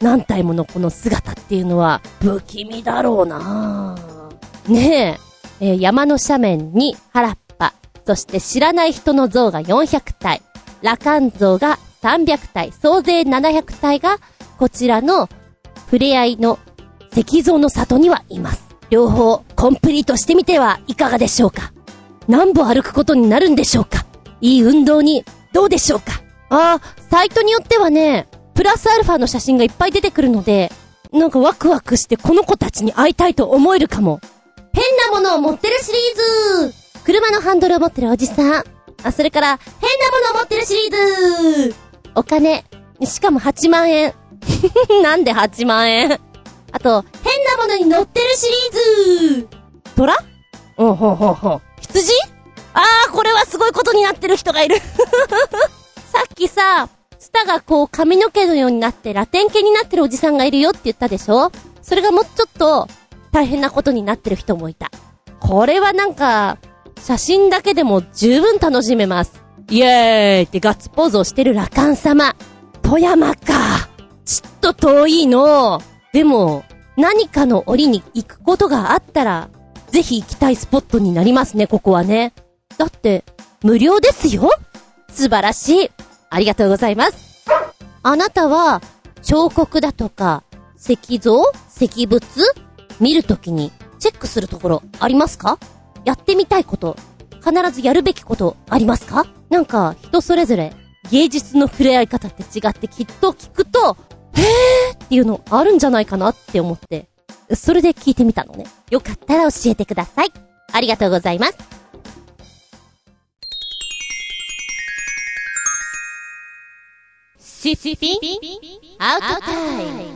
[SPEAKER 2] 何体ものこの姿っていうのは、不気味だろうなぁねえ、えー、山の斜面に原っぱ、そして知らない人の像が400体、羅漢像が300体、総勢700体が、こちらの、触れ合いの石像の里にはいます。両方、コンプリートしてみてはいかがでしょうか。何歩歩くことになるんでしょうか。いい運動に、どうでしょうか。ああ、サイトによってはね、プラスアルファの写真がいっぱい出てくるので、なんかワクワクしてこの子たちに会いたいと思えるかも。変なものを持ってるシリーズ車のハンドルを持ってるおじさん。あ、それから、変なものを持ってるシリーズお金。しかも8万円。なんで8万円？あと、変なものに乗ってるシリーズ虎うん、ほうほうほう。羊？あー、これはすごいことになってる人がいる さっきさ、ツタがこう髪の毛のようになってラテン系になってるおじさんがいるよって言ったでしょ？それがもうちょっと大変なことになってる人もいた。これはなんか、写真だけでも十分楽しめます。イエーイってガッツポーズをしてる羅漢様。富山か。ちっと遠いの。でも、何かの折に行くことがあったら、ぜひ行きたいスポットになりますね、ここはね。だって、無料ですよ素晴らしい。ありがとうございます。あなたは、彫刻だとか、石像石仏見るときに、チェックするところ、ありますか？やってみたいこと、必ずやるべきこと、ありますか？なんか、人それぞれ、芸術の触れ合い方って違ってきっと聞くと、へーっていうのあるんじゃないかなって思って、それで聞いてみたのね。よかったら教えてください。ありがとうございます。シッピンアウトタイム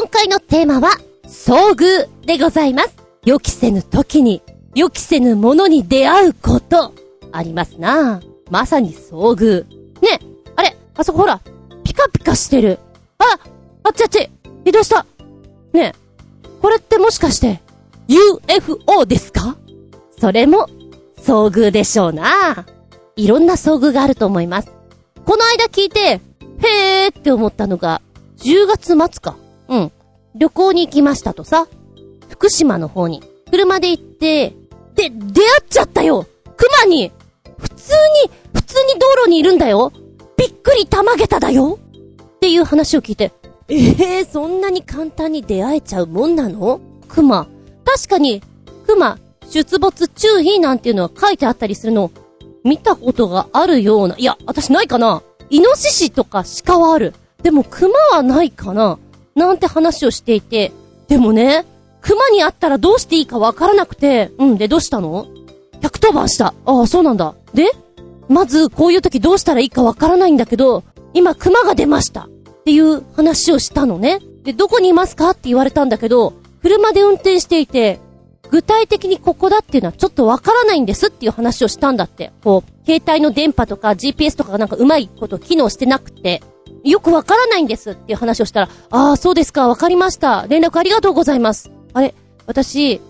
[SPEAKER 2] 今回のテーマは、遭遇でございます。予期せぬ時に、予期せぬものに出会うこと、ありますなまさに遭遇。ね、あれ、あそこほら、ピカピカしてる。あ、あっちあっち、移動した。ねこれってもしかして、UFO ですか？それも、遭遇でしょうな。いろんな遭遇があると思います。この間聞いて、へーって思ったのが、10月末か。うん。旅行に行きましたとさ。福島の方に。車で行って、で、出会っちゃったよ熊に普通に、普通に道路にいるんだよびっくりたまげただよっていう話を聞いて、ええー、そんなに簡単に出会えちゃうもんなの？熊。確かに、熊、出没注意なんていうのは書いてあったりするの見たことがあるような、いや、私ないかなイノシシとか鹿はある。でも熊はないかななんて話をしていて、でもね、熊に会ったらどうしていいかわからなくて、うん、でどうしたの ?110 番した。ああ、そうなんだ。でまず、こういう時どうしたらいいかわからないんだけど、今熊が出ました。っていう話をしたのね。で、どこにいますかって言われたんだけど、車で運転していて、具体的にここだっていうのはちょっとわからないんですっていう話をしたんだって。こう、携帯の電波とか GPS とかがなんかうまいこと機能してなくて、よくわからないんですっていう話をしたら、ああ、そうですか、わかりました。連絡ありがとうございます。あれ、私、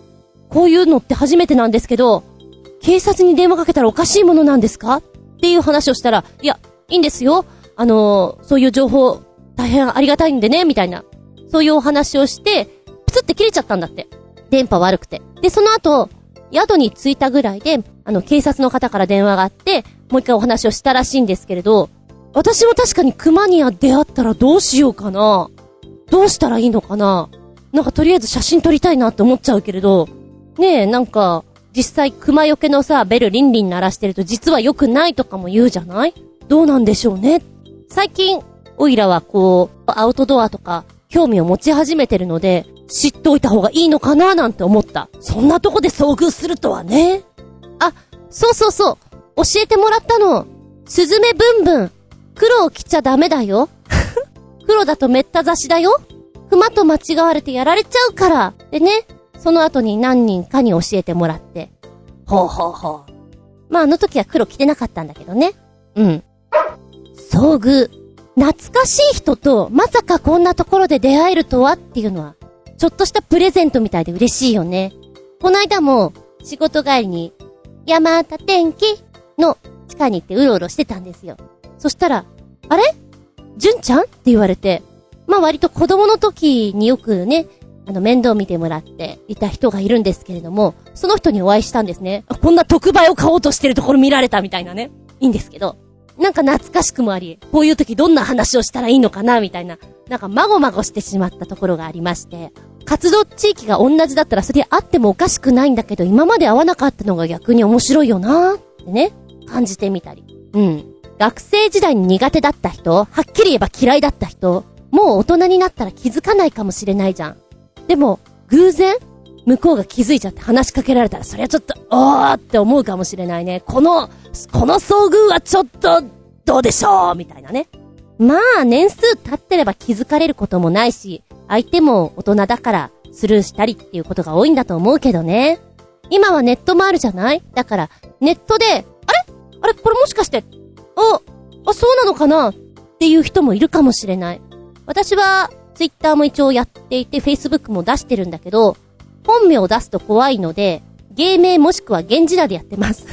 [SPEAKER 2] こういうのって初めてなんですけど、警察に電話かけたらおかしいものなんですか？っていう話をしたら、いや、いいんですよ。あのー、そういう情報、大変ありがたいんでね、みたいな。そういうお話をして、プツって切れちゃったんだって。電波悪くて。で、その後、宿に着いたぐらいで、あの、警察の方から電話があって、もう一回お話をしたらしいんですけれど、私も確かに熊に出会ったらどうしようかなどうしたらいいのかななんかとりあえず写真撮りたいなって思っちゃうけれど、ねえ、なんか、実際熊よけのさ、ベルリンリン鳴らしてると実は良くないとかも言うじゃない？どうなんでしょうね。最近、オイラはこう、アウトドアとか、興味を持ち始めてるので、知っておいた方がいいのかな？なんて思った。そんなとこで遭遇するとはね。あ、そうそうそう。教えてもらったの。スズメブンブン。黒を着ちゃダメだよ。黒だとめった刺しだよ。熊と間違われてやられちゃうから。でね、その後に何人かに教えてもらって。ほうほうほう。まああの時は黒着てなかったんだけどね。うん。遭遇。懐かしい人とまさかこんなところで出会えるとはっていうのは、ちょっとしたプレゼントみたいで嬉しいよね。こないだも仕事帰りに山田天気の地下に行ってうろうろしてたんですよ。そしたら、あれ？純ちゃん？って言われて、まあ割と子供の時によくね、あの面倒見てもらっていた人がいるんですけれども、その人にお会いしたんですね。こんな特売を買おうとしてるところ見られたみたいなね。いいんですけど。なんか懐かしくもあり、こういう時どんな話をしたらいいのかなみたいな、なんかまごまごしてしまったところがありまして、活動地域が同じだったらそれあってもおかしくないんだけど、今まで会わなかったのが逆に面白いよなーってね、感じてみたり。うん。学生時代に苦手だった人、はっきり言えば嫌いだった人、もう大人になったら気づかないかもしれないじゃん。でも、偶然向こうが気づいちゃって話しかけられたら、そりゃちょっと、おーって思うかもしれないね。この、この遭遇はちょっと、どうでしょうみたいなね。まあ、年数経ってれば気づかれることもないし、相手も大人だからスルーしたりっていうことが多いんだと思うけどね。今はネットもあるじゃない？だから、ネットで、あれ？あれ？これもしかして、あ、あ、そうなのかなっていう人もいるかもしれない。私は、ツイッターも一応やっていて、フェイスブックも出してるんだけど、本名を出すと怖いので、芸名もしくは源氏名でやってます。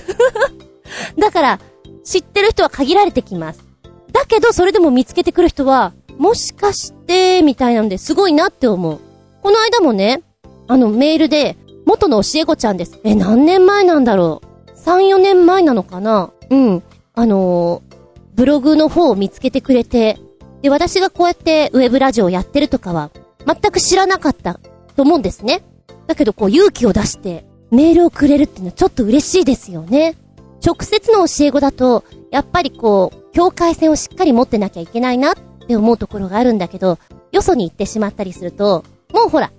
[SPEAKER 2] だから、知ってる人は限られてきます。だけど、それでも見つけてくる人は、もしかして、みたいなのですごいなって思う。この間もね、あのメールで、元の教え子ちゃんです。え、何年前なんだろう ?3、4年前なのかなうん。あのー、ブログの方を見つけてくれて、で、私がこうやってウェブラジオをやってるとかは、全く知らなかったと思うんですね。だけどこう勇気を出してメールをくれるっていうのはちょっと嬉しいですよね。直接の教え子だと、やっぱりこう、境界線をしっかり持ってなきゃいけないなって思うところがあるんだけど、よそに行ってしまったりすると、もうほら、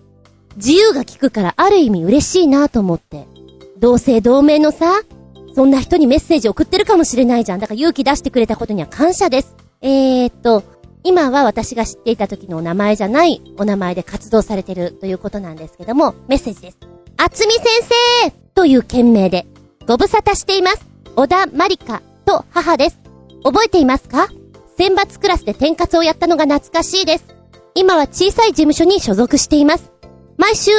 [SPEAKER 2] 自由が利くからある意味嬉しいなと思って。同姓同名のさ、そんな人にメッセージ送ってるかもしれないじゃん。だから勇気出してくれたことには感謝です。えーっと、今は私が知っていた時のお名前じゃないお名前で活動されてるということなんですけども、メッセージです。あつみ先生という件名で、ご無沙汰しています。小田まりかと母です。覚えていますか？選抜クラスで天かつをやったのが懐かしいです。今は小さい事務所に所属しています。毎週、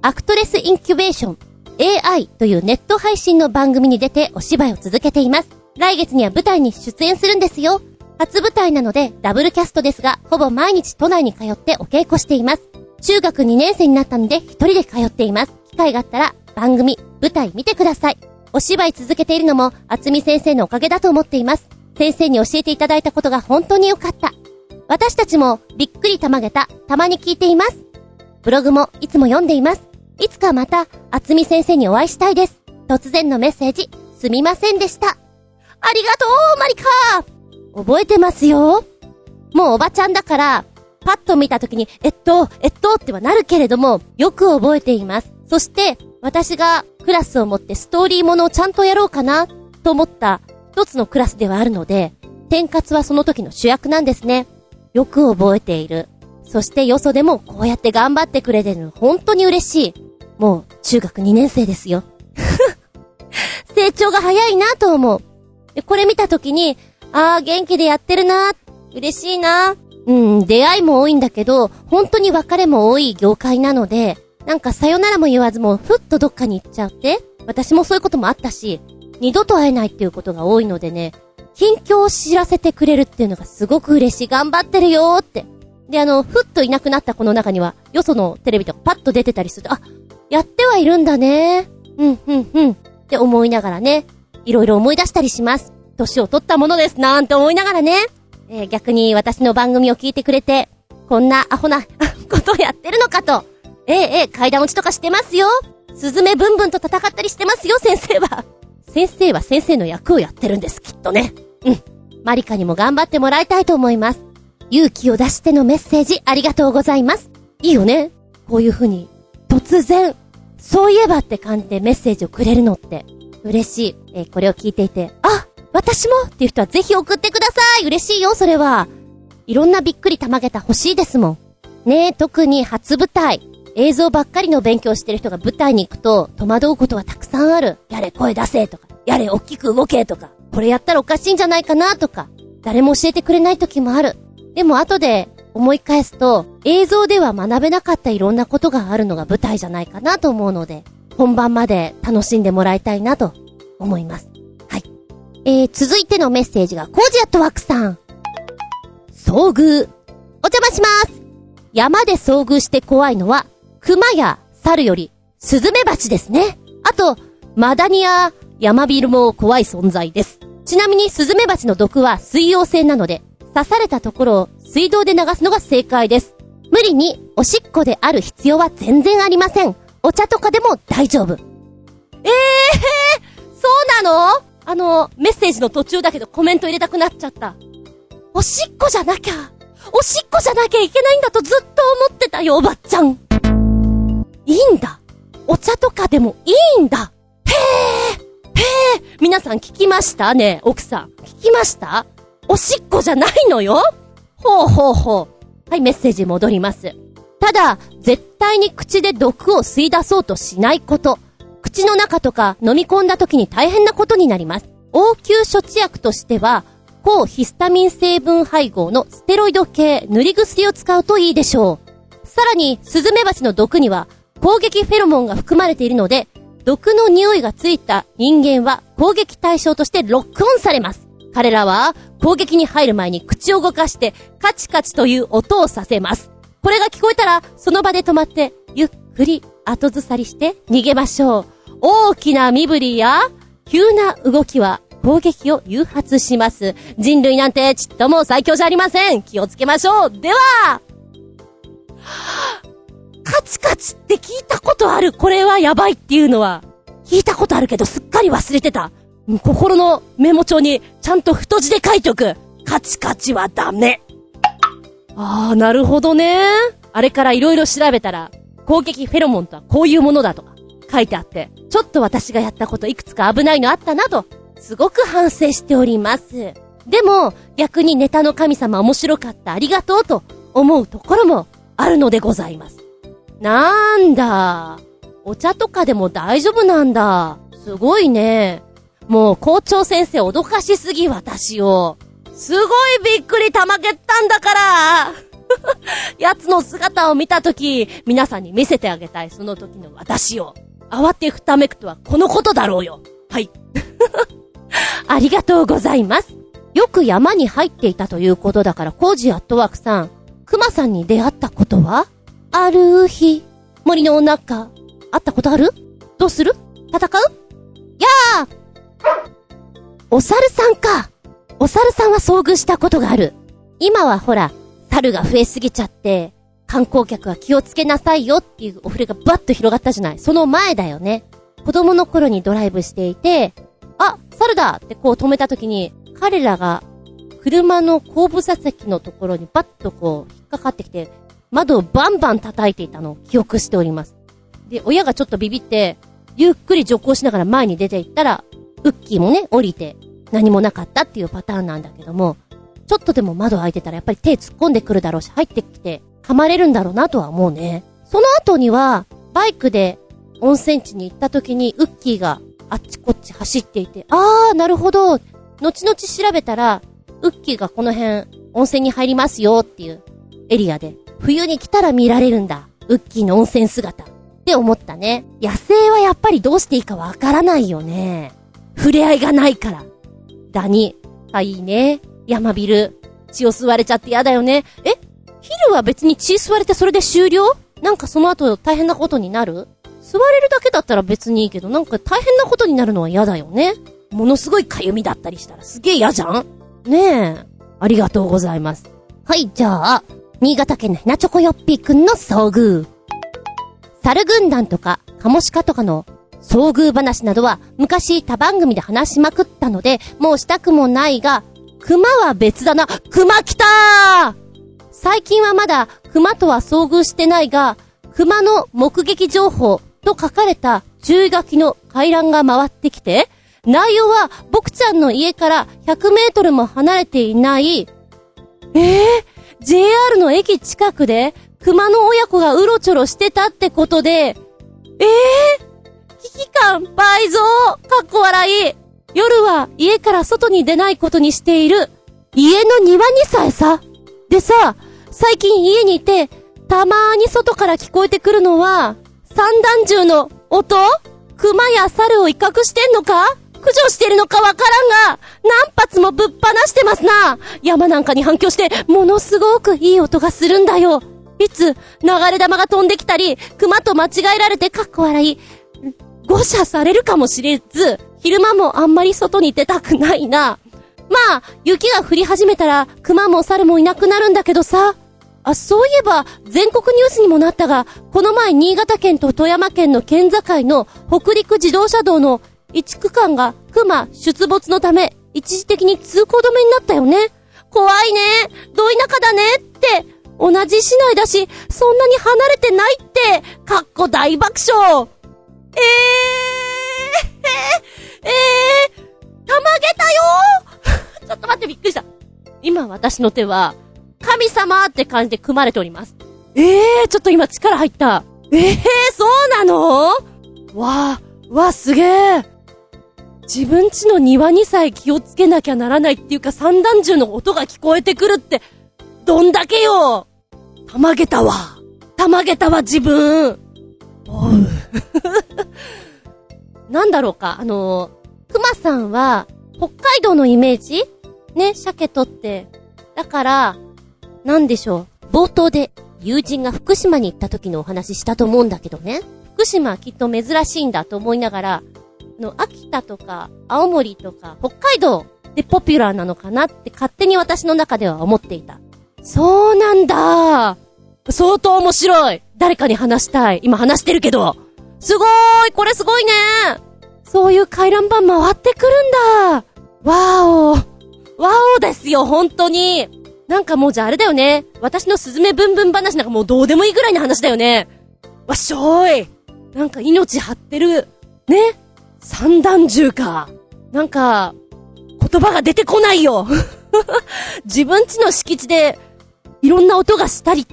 [SPEAKER 2] アクトレスインキュベーション AI というネット配信の番組に出てお芝居を続けています。来月には舞台に出演するんですよ。初舞台なのでダブルキャストですが、ほぼ毎日都内に通ってお稽古しています。中学2年生になったので一人で通っています。機会があったら番組、舞台見てください。お芝居続けているのも、厚み先生のおかげだと思っています。先生に教えていただいたことが本当に良かった。私たちもびっくりたまげた、たまに聞いています。ブログもいつも読んでいます。いつかまた、厚み先生にお会いしたいです。突然のメッセージ、すみませんでした。ありがとう、マリカ覚えてますよ。もうおばちゃんだから、パッと見た時に、えっと、えっとってはなるけれども、よく覚えています。そして、私がクラスを持ってストーリーものをちゃんとやろうかな、と思った一つのクラスではあるので、天活はその時の主役なんですね。よく覚えている。そしてよそでもこうやって頑張ってくれてるの本当に嬉しい。もう中学2年生ですよ。成長が早いなと思う。で、これ見た時に、ああ、元気でやってるな嬉しいなうん、出会いも多いんだけど、本当に別れも多い業界なので、なんかさよならも言わずもふっとどっかに行っちゃって、私もそういうこともあったし、二度と会えないっていうことが多いのでね、近況を知らせてくれるっていうのがすごく嬉しい。頑張ってるよーって。で、あの、ふっといなくなった子の中には、よそのテレビとかパッと出てたりすると、あ、やってはいるんだねうん、うん、うん。って思いながらね、いろいろ思い出したりします。年を取ったものです、なんて思いながらね。えー、逆に私の番組を聞いてくれて、こんなアホな ことをやってるのかと。ええええ、階段落ちとかしてますよ。スズメブンブンと戦ったりしてますよ、先生は。先生は先生の役をやってるんです、きっとね。うん。マリカにも頑張ってもらいたいと思います。勇気を出してのメッセージありがとうございます。いいよね。こういう風に、突然、そういえばって感じでメッセージをくれるのって、嬉しい。えー、これを聞いていて、あ私も？っていう人はぜひ送ってください嬉しいよ、それは。いろんなびっくりたまげた欲しいですもん。ねえ、特に初舞台。映像ばっかりの勉強してる人が舞台に行くと戸惑うことはたくさんある。やれ声出せとか、やれ大きく動けとか、これやったらおかしいんじゃないかなとか、誰も教えてくれない時もある。でも後で思い返すと、映像では学べなかったいろんなことがあるのが舞台じゃないかなと思うので、本番まで楽しんでもらいたいなと思います。はい。えー、続いてのメッセージがコージアットワークさん。遭遇。お邪魔します。山で遭遇して怖いのは、熊や猿より、スズメバチですね。あと、マダニや山ビルも怖い存在です。ちなみにスズメバチの毒は水溶性なので、刺されたところを水道で流すのが正解です。無理におしっこである必要は全然ありません。お茶とかでも大丈夫。ええー、そうなの？あの、メッセージの途中だけどコメント入れたくなっちゃった。おしっこじゃなきゃ、おしっこじゃなきゃいけないんだとずっと思ってたよ、おばっちゃん。いいんだ。お茶とかでもいいんだ。へえ、へえ、皆さん聞きました？ね、奥さん。聞きました？おしっこじゃないのよほうほうほう。はい、メッセージ戻ります。ただ、絶対に口で毒を吸い出そうとしないこと。口の中とか飲み込んだ時に大変なことになります。応急処置薬としては、抗ヒスタミン成分配合のステロイド系塗り薬を使うといいでしょう。さらに、スズメバチの毒には攻撃フェロモンが含まれているので、毒の匂いがついた人間は攻撃対象としてロックオンされます。彼らは攻撃に入る前に口を動かしてカチカチという音をさせます。これが聞こえたらその場で止まってゆっくり後ずさりして逃げましょう。大きな身振りや急な動きは攻撃を誘発します。人類なんてちっとも最強じゃありません。気をつけましょう。では、カチカチって聞いたことある。これはやばいっていうのは、聞いたことあるけどすっかり忘れてた。心のメモ帳にちゃんと太字で書いておく。カチカチはダメ。あー、なるほどね。あれから色々調べたら、攻撃フェロモンとはこういうものだとか書いてあって、ちょっと私がやったこといくつか危ないのあったなとすごく反省しております。でも、逆にネタの神様面白かったありがとうと思うところもあるのでございます。なんだ。お茶とかでも大丈夫なんだ。すごいね。もう校長先生脅かしすぎ私を。すごいびっくりたまげったんだから 奴の姿を見たとき、皆さんに見せてあげたい、その時の私を。慌てふためくとはこのことだろうよ。はい。ありがとうございます。よく山に入っていたということだから、コージアットワークさん、熊さんに出会ったことは？ある日、森の中、会ったことある？どうする？戦う？やーお猿さんか。お猿さんは遭遇したことがある。今はほら、猿が増えすぎちゃって、観光客は気をつけなさいよっていうお触れがバッと広がったじゃない。その前だよね。子供の頃にドライブしていて、あ、猿だってこう止めた時に、彼らが車の後部座席のところにバッとこう引っかかってきて、窓をバンバン叩いていたのを記憶しております。で、親がちょっとビビって、ゆっくり徐行しながら前に出て行ったら、ウッキーもね、降りて、何もなかったっていうパターンなんだけども、ちょっとでも窓開いてたらやっぱり手突っ込んでくるだろうし、入ってきて、噛まれるんだろうなとは思うね。その後には、バイクで温泉地に行った時に、ウッキーがあっちこっち走っていて、あー、なるほど。後々調べたら、ウッキーがこの辺、温泉に入りますよっていうエリアで、冬に来たら見られるんだ。ウッキーの温泉姿。って思ったね。野生はやっぱりどうしていいかわからないよね。触れ合いがないから。ダニ。あ、いいね。山ビル。血を吸われちゃって嫌だよね。え？ヒルは別に血吸われてそれで終了？なんかその後大変なことになる？座れるだけだったら別にいいけど、なんか大変なことになるのは嫌だよね。ものすごい痒みだったりしたらすげえ嫌じゃん？ねえ。ありがとうございます。はい、じゃあ、新潟県のひなチョコヨッピーくんの遭遇。猿軍団とか、カモシカとかの遭遇話などは昔他番組で話しまくったので、もうしたくもないが、熊は別だな。熊来たー最近はまだ熊とは遭遇してないが、熊の目撃情報と書かれた注意書きの回覧が回ってきて、内容は僕ちゃんの家から100メートルも離れていない、えー、JR の駅近くで熊の親子がうろちょろしてたってことで、えー、危機感倍増かっこ笑い夜は家から外に出ないことにしている家の庭にさえさ。でさ、最近家にいて、たまーに外から聞こえてくるのは、散弾銃の音？熊や猿を威嚇してんのか？駆除してるのかわからんが、何発もぶっ放してますな。山なんかに反響して、ものすごくいい音がするんだよ。いつ、流れ玉が飛んできたり、熊と間違えられてかっこ笑い、誤射されるかもしれず、昼間もあんまり外に出たくないな。まあ、雪が降り始めたら、熊も猿もいなくなるんだけどさ。あ、そういえば、全国ニュースにもなったが、この前新潟県と富山県の県境の北陸自動車道の一区間が熊出没のため、一時的に通行止めになったよね。怖いね。ど田舎だねって、同じ市内だし、そんなに離れてないって、かっこ大爆笑。えー、えー、えー、たまげたよちょっと待ってびっくりした。今私の手は、神様って感じで組まれております。ええー、ちょっと今力入った。ええー、そうなのわあ、わすげえ。自分家の庭にさえ気をつけなきゃならないっていうか散弾銃の音が聞こえてくるって、どんだけよたまげたわ。たまげたわ、自分。なんだろうか、あのー、熊さんは、北海道のイメージ？ね、鮭取って。だから、なんでしょう。冒頭で、友人が福島に行った時のお話したと思うんだけどね。福島きっと珍しいんだと思いながら、あの、秋田とか、青森とか、北海道でポピュラーなのかなって勝手に私の中では思っていた。そうなんだ相当面白い誰かに話したい。今話してるけど。すごーいこれすごいねそういう回覧板回ってくるんだわーおわおですよ、本当になんかもうじゃああれだよね。私のスズメブンブン話なんかもうどうでもいいぐらいの話だよね。わっしょーいなんか命張ってる。ね散弾銃か。なんか、言葉が出てこないよ 自分家の敷地で、いろんな音がしたり、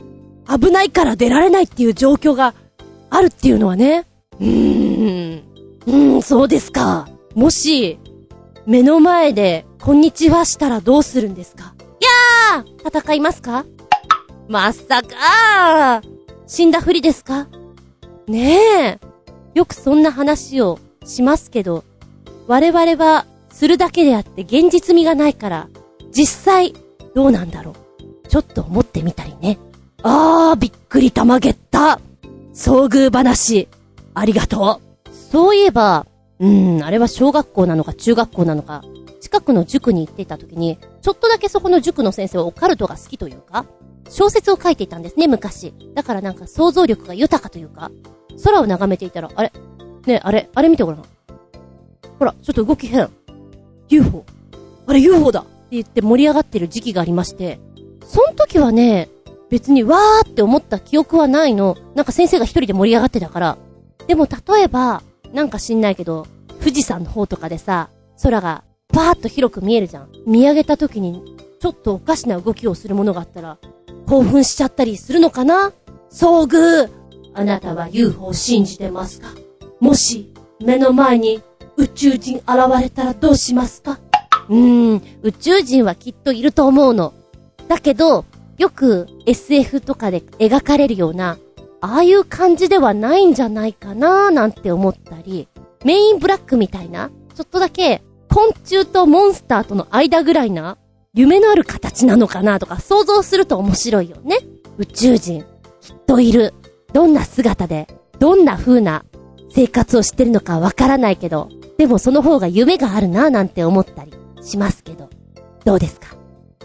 [SPEAKER 2] 危ないから出られないっていう状況があるっていうのはね。うーん。うーん、そうですか。もし、目の前で、こんにちはしたらどうするんですか？やー戦いますか？まさか死んだふりですか？ねえ。よくそんな話をしますけど、我々はするだけであって現実味がないから、実際どうなんだろう？ちょっと思ってみたりね。あー、びっくりたまげった。遭遇話、ありがとう。そういえば、うーん、あれは小学校なのか中学校なのか、近くの塾に行っていた時に、ちょっとだけそこの塾の先生はオカルトが好きというか、小説を書いていたんですね、昔。だからなんか想像力が豊かというか、空を眺めていたら、あれ？ねあれ、あれ見てごらん。ほら、ちょっと動き変。UFO。あれ UFO だって言って盛り上がってる時期がありまして、その時はね、別にわーって思った記憶はないの。なんか先生が一人で盛り上がってたから。でも例えば、なんか知んないけど、富士山の方とかでさ、空がパーッと広く見えるじゃん。見上げた時に、ちょっとおかしな動きをするものがあったら、興奮しちゃったりするのかな？遭遇あなたは UFO を信じてますか？もし、目の前に宇宙人現れたらどうしますか？うーん、宇宙人はきっといると思うの。だけど、よく SF とかで描かれるような、ああいう感じではないんじゃないかなーなんて思ったり、メインブラックみたいな、ちょっとだけ昆虫とモンスターとの間ぐらいな、夢のある形なのかなとか想像すると面白いよね。宇宙人、きっといる。どんな姿で、どんな風な生活をしてるのかわからないけど、でもその方が夢があるなぁなんて思ったりしますけど、どうですか？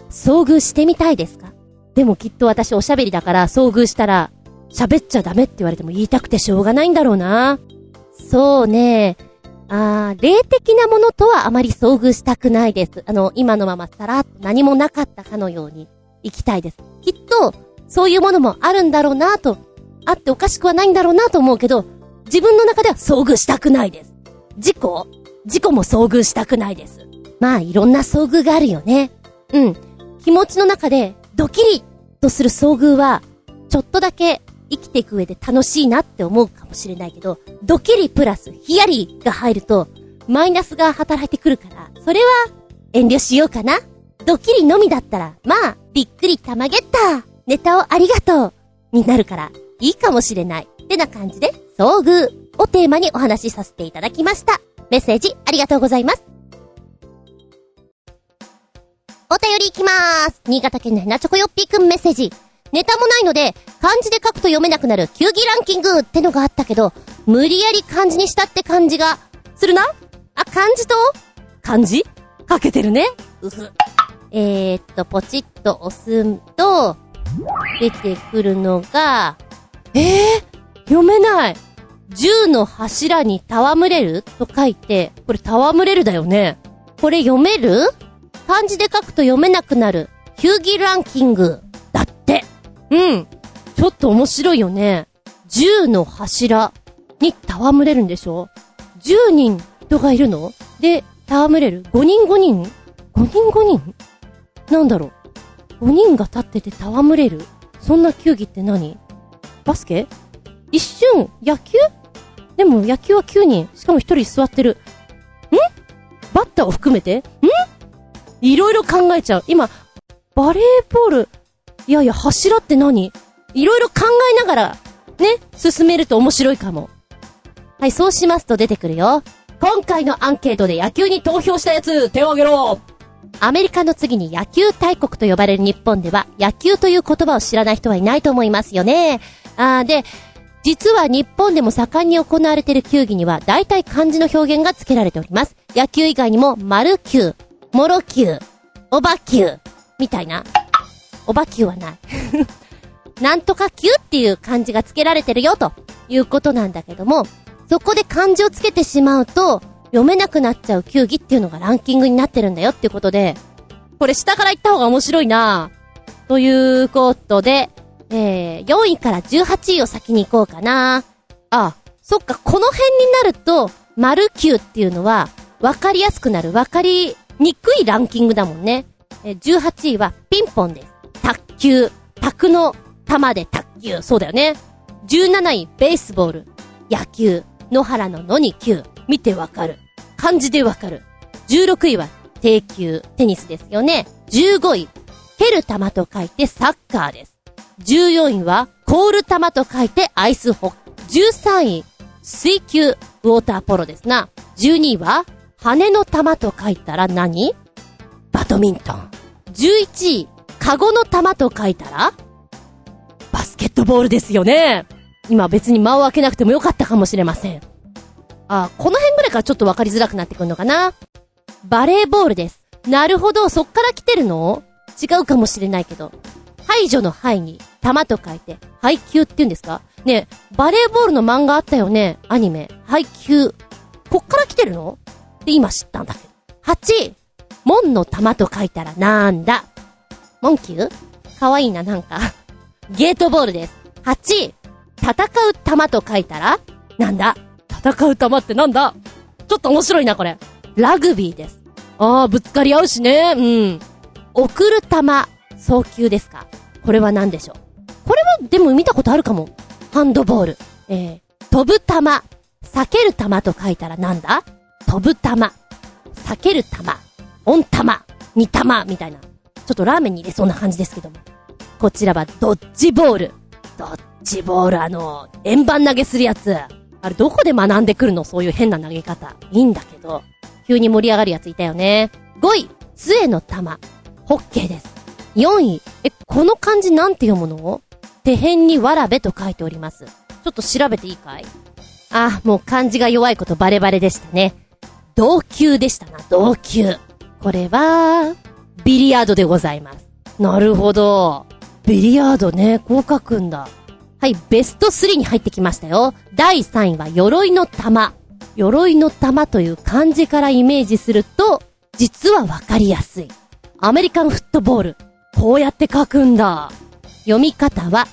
[SPEAKER 2] 遭遇してみたいですか？でもきっと私おしゃべりだから遭遇したら、喋っちゃダメって言われても言いたくてしょうがないんだろうなそうね。あー、霊的なものとはあまり遭遇したくないです。あの、今のままさらっと何もなかったかのように行きたいです。きっと、そういうものもあるんだろうなと、あっておかしくはないんだろうなと思うけど、自分の中では遭遇したくないです。事故事故も遭遇したくないです。まあ、いろんな遭遇があるよね。うん。気持ちの中で、ドキリとする遭遇は、ちょっとだけ生きていく上で楽しいなって思うかもしれないけど、ドキリプラスヒヤリが入ると、マイナスが働いてくるから、それは遠慮しようかな。ドキリのみだったら、まあ、びっくりたまげったネタをありがとうになるから、いいかもしれない。ってな感じで、遭遇をテーマにお話しさせていただきました。メッセージありがとうございます。お便りいきまーす。新潟県のヘナチョコヨッピーくんメッセージ。ネタもないので、漢字で書くと読めなくなる球技ランキングってのがあったけど、無理やり漢字にしたって感じが、するな？あ、漢字と？漢字？書けてるね。うふ。えー、っと、ポチッと押すと、出てくるのが、えー、読めない。銃の柱に戯れる？と書いて、これ戯れるだよね。これ読める？漢字で書くと読めなくなる。球技ランキング。うん。ちょっと面白いよね。10の柱に戯れるんでしょ ?10 人人がいるの？で、戯れる ?5 人5人 ?5 人5人？なんだろう ?5 人が立ってて戯れるそんな球技って何？バスケ？一瞬、野球？でも野球は9人。しかも1人座ってる。ん？バッターを含めて？ん？いろいろ考えちゃう。今、バレーボール、いやいや、柱って何？いろいろ考えながら、ね、進めると面白いかも。はい、そうしますと出てくるよ。今回のアンケートで野球に投票したやつ、手を挙げろアメリカの次に野球大国と呼ばれる日本では、野球という言葉を知らない人はいないと思いますよね。あーで、実は日本でも盛んに行われている球技には、大体漢字の表現が付けられております。野球以外にも、丸球、モロ球、オバ球、みたいな。おばきゅうはない。なんとかきゅうっていう漢字が付けられてるよ、ということなんだけども、そこで漢字をつけてしまうと、読めなくなっちゃう球技っていうのがランキングになってるんだよっていうことで、これ下から言った方が面白いなということで、えー、4位から18位を先に行こうかなあ、そっか、この辺になると、丸球っていうのは、わかりやすくなる、わかりにくいランキングだもんね。え、18位はピンポンです。卓球、卓の玉で卓球、そうだよね。17位、ベースボール、野球、野原の野に球、見てわかる。漢字でわかる。16位は、定球、テニスですよね。15位、蹴る玉と書いてサッカーです。14位は、コール玉と書いてアイスホック。13位、水球、ウォーターポロですな。12位は、羽の玉と書いたら何？バドミントン。11位、カゴの玉と書いたら？バスケットボールですよね。今別に間を開けなくてもよかったかもしれません。あ、この辺ぐらいからちょっとわかりづらくなってくるのかな？バレーボールです。なるほど、そっから来てるの？違うかもしれないけど。排除の排に、玉と書いて、配球って言うんですか？ねバレーボールの漫画あったよね？アニメ。配球。こっから来てるの？って今知ったんだけど。8、門の玉と書いたらなんだ？モンキューかわいいな、なんか。ゲートボールです。8、戦う玉と書いたらなんだ？戦う玉ってなんだ？ちょっと面白いな、これ。ラグビーです。ああ、ぶつかり合うしね。うん。送る玉、送球ですか？これは何でしょう？これは、でも見たことあるかも。ハンドボール。えー、飛ぶ玉、避ける玉と書いたらなんだ？飛ぶ玉、避ける玉、温玉、煮玉、みたいな。ちょっとラーメンに入れそうな感じですけども。こちらはドッジボール。ドッジボール、あの、円盤投げするやつ。あれどこで学んでくるの？そういう変な投げ方。いいんだけど。急に盛り上がるやついたよね。5位、杖の玉。ホッケーです。4位、え、この漢字なんて読むの？手辺にわらべと書いております。ちょっと調べていいかい？あ、もう漢字が弱いことバレバレでしたね。同級でしたな、同級。これは、ビリヤードでございます。なるほど。ビリヤードね、こう書くんだ。ははい、ベスト3に入ってきましたよ。第3位は、鎧の玉。鎧の玉という漢字からイメージすると、実はわかりやすい。アメリカンフットボール。こうやって書くんだ。読み方は、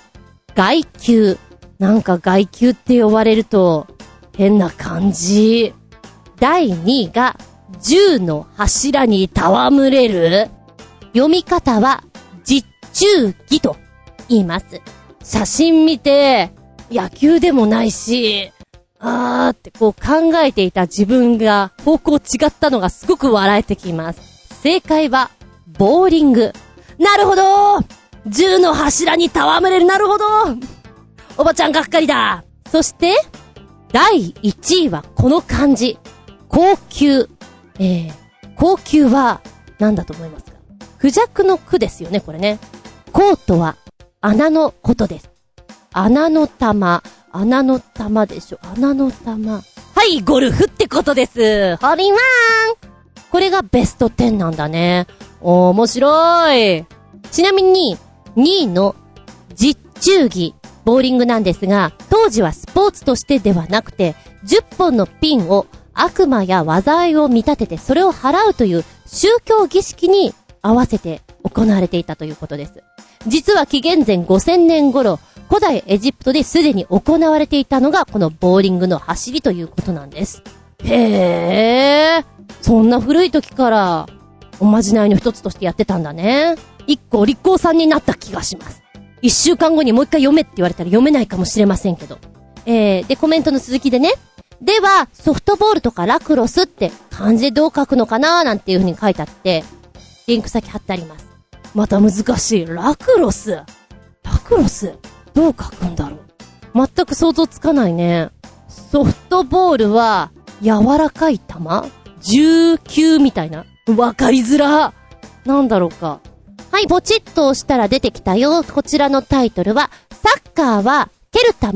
[SPEAKER 2] 外球。なんか外球って呼ばれると、変な感じ。第2位が、銃の柱に戯れる。読み方は、実中儀と言います。写真見て、野球でもないし、あーってこう考えていた自分が方向違ったのがすごく笑えてきます。正解は、ボーリング。なるほど銃の柱に戯れる、なるほどおばちゃんがっかりだそして、第1位はこの漢字。高級。えー、高級は、何だと思いますか？クジャクの句ですよね、これね。コートは、穴のことです。穴の玉、穴の玉でしょ。穴の玉。はい、ゴルフってことです。ホリワーンこれがベスト10なんだね。面白い。ちなみに、2位の実中儀、ボーリングなんですが、当時はスポーツとしてではなくて、10本のピンを悪魔や災いを見立ててそれを払うという宗教儀式に合わせて行われていたということです。実は紀元前5000年頃、古代エジプトですでに行われていたのがこのボーリングの走りということなんです。へー。そんな古い時からおまじないの一つとしてやってたんだね。一個立候さんになった気がします。一週間後にもう一回読めって言われたら読めないかもしれませんけど。えー、で、コメントの続きでね。では、ソフトボールとかラクロスって漢字でどう書くのかなーなんていう風に書いてあって、リンク先貼ってあります。また難しい。ラクロス？ラクロス？どう書くんだろう？全く想像つかないね。ソフトボールは、柔らかい球 ?19 みたいな？わかりづら。なんだろうか。はい、ポチッと押したら出てきたよ。こちらのタイトルは、サッカーは、蹴る球、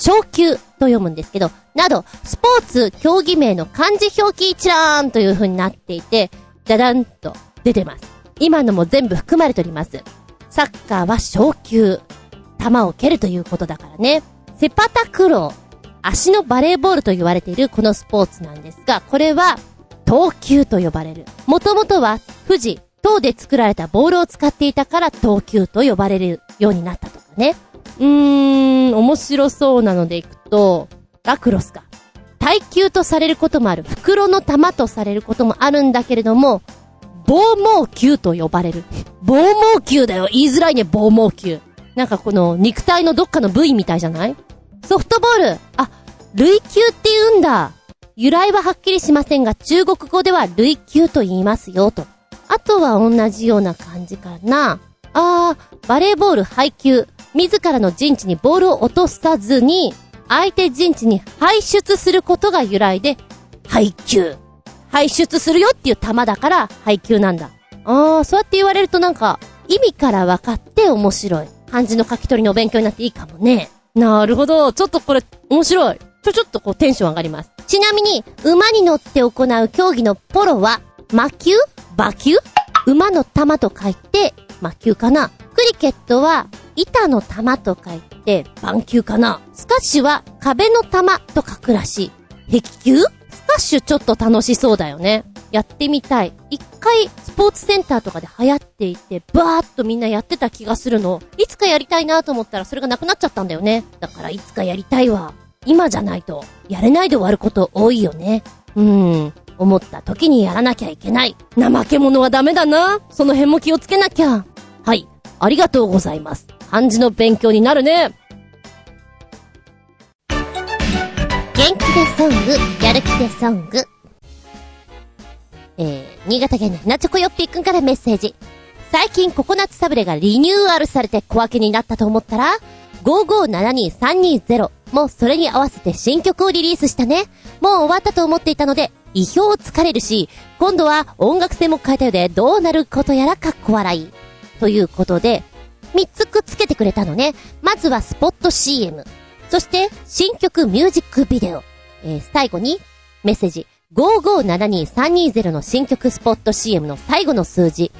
[SPEAKER 2] 昇級と読むんですけど、など、スポーツ競技名の漢字表記一覧という風になっていて、ダダンと出てます。今のも全部含まれております。サッカーは昇級。球を蹴るということだからね。セパタクロー。足のバレーボールと言われているこのスポーツなんですが、これは、投球と呼ばれる。もともとは、富士、銅で作られたボールを使っていたから投球と呼ばれるようになったとかね。うーん、面白そうなのでいくと、ラクロスか。耐久とされることもある。袋の玉とされることもあるんだけれども、防毛球と呼ばれる。防毛球だよ。言いづらいね、防毛球。なんかこの肉体のどっかの部位みたいじゃない？ソフトボール。あ、類球って言うんだ。由来ははっきりしませんが、中国語では類球と言いますよ、と。あとは同じような感じかな。あー、バレーボール配球。自らの陣地にボールを落とさずに、相手陣地に排出することが由来で、配球。排出するよっていう球だから、配球なんだ。あー、そうやって言われるとなんか、意味から分かって面白い。漢字の書き取りの勉強になっていいかもね。なるほど。ちょっとこれ、面白い。ちょ、ちょっとこうテンション上がります。ちなみに、馬に乗って行う競技のポロは、魔球？馬球？馬の玉と書いて、魔球かな。クリケットは、板の玉と書いて、板球かな。スカッシュは、壁の玉と書くらしい。壁球？スカッシュちょっと楽しそうだよね。やってみたい。一回、スポーツセンターとかで流行っていて、バーっとみんなやってた気がするの。いつかやりたいなと思ったらそれがなくなっちゃったんだよね。だからいつかやりたいわ。今じゃないと、やれないで終わること多いよね。うーん。思った時にやらなきゃいけない。怠け者はダメだな。その辺も気をつけなきゃ。はい。ありがとうございます。漢字の勉強になるね。
[SPEAKER 1] 元気でソング、やる気でソング。えー、新潟県のひなチョコヨッピーくんからメッセージ。最近ココナッツサブレがリニューアルされて小分けになったと思ったら、5572320もそれに合わせて新曲をリリースしたね。もう終わったと思っていたので、意表をつかれるし、今度は音楽性も変えたようでどうなることやらかっこ笑い。ということで、3つくっつけてくれたのね。まずはスポット CM。そして、新曲ミュージックビデオ。えー、最後に、メッセージ。5572320の新曲スポット CM の最後の数字。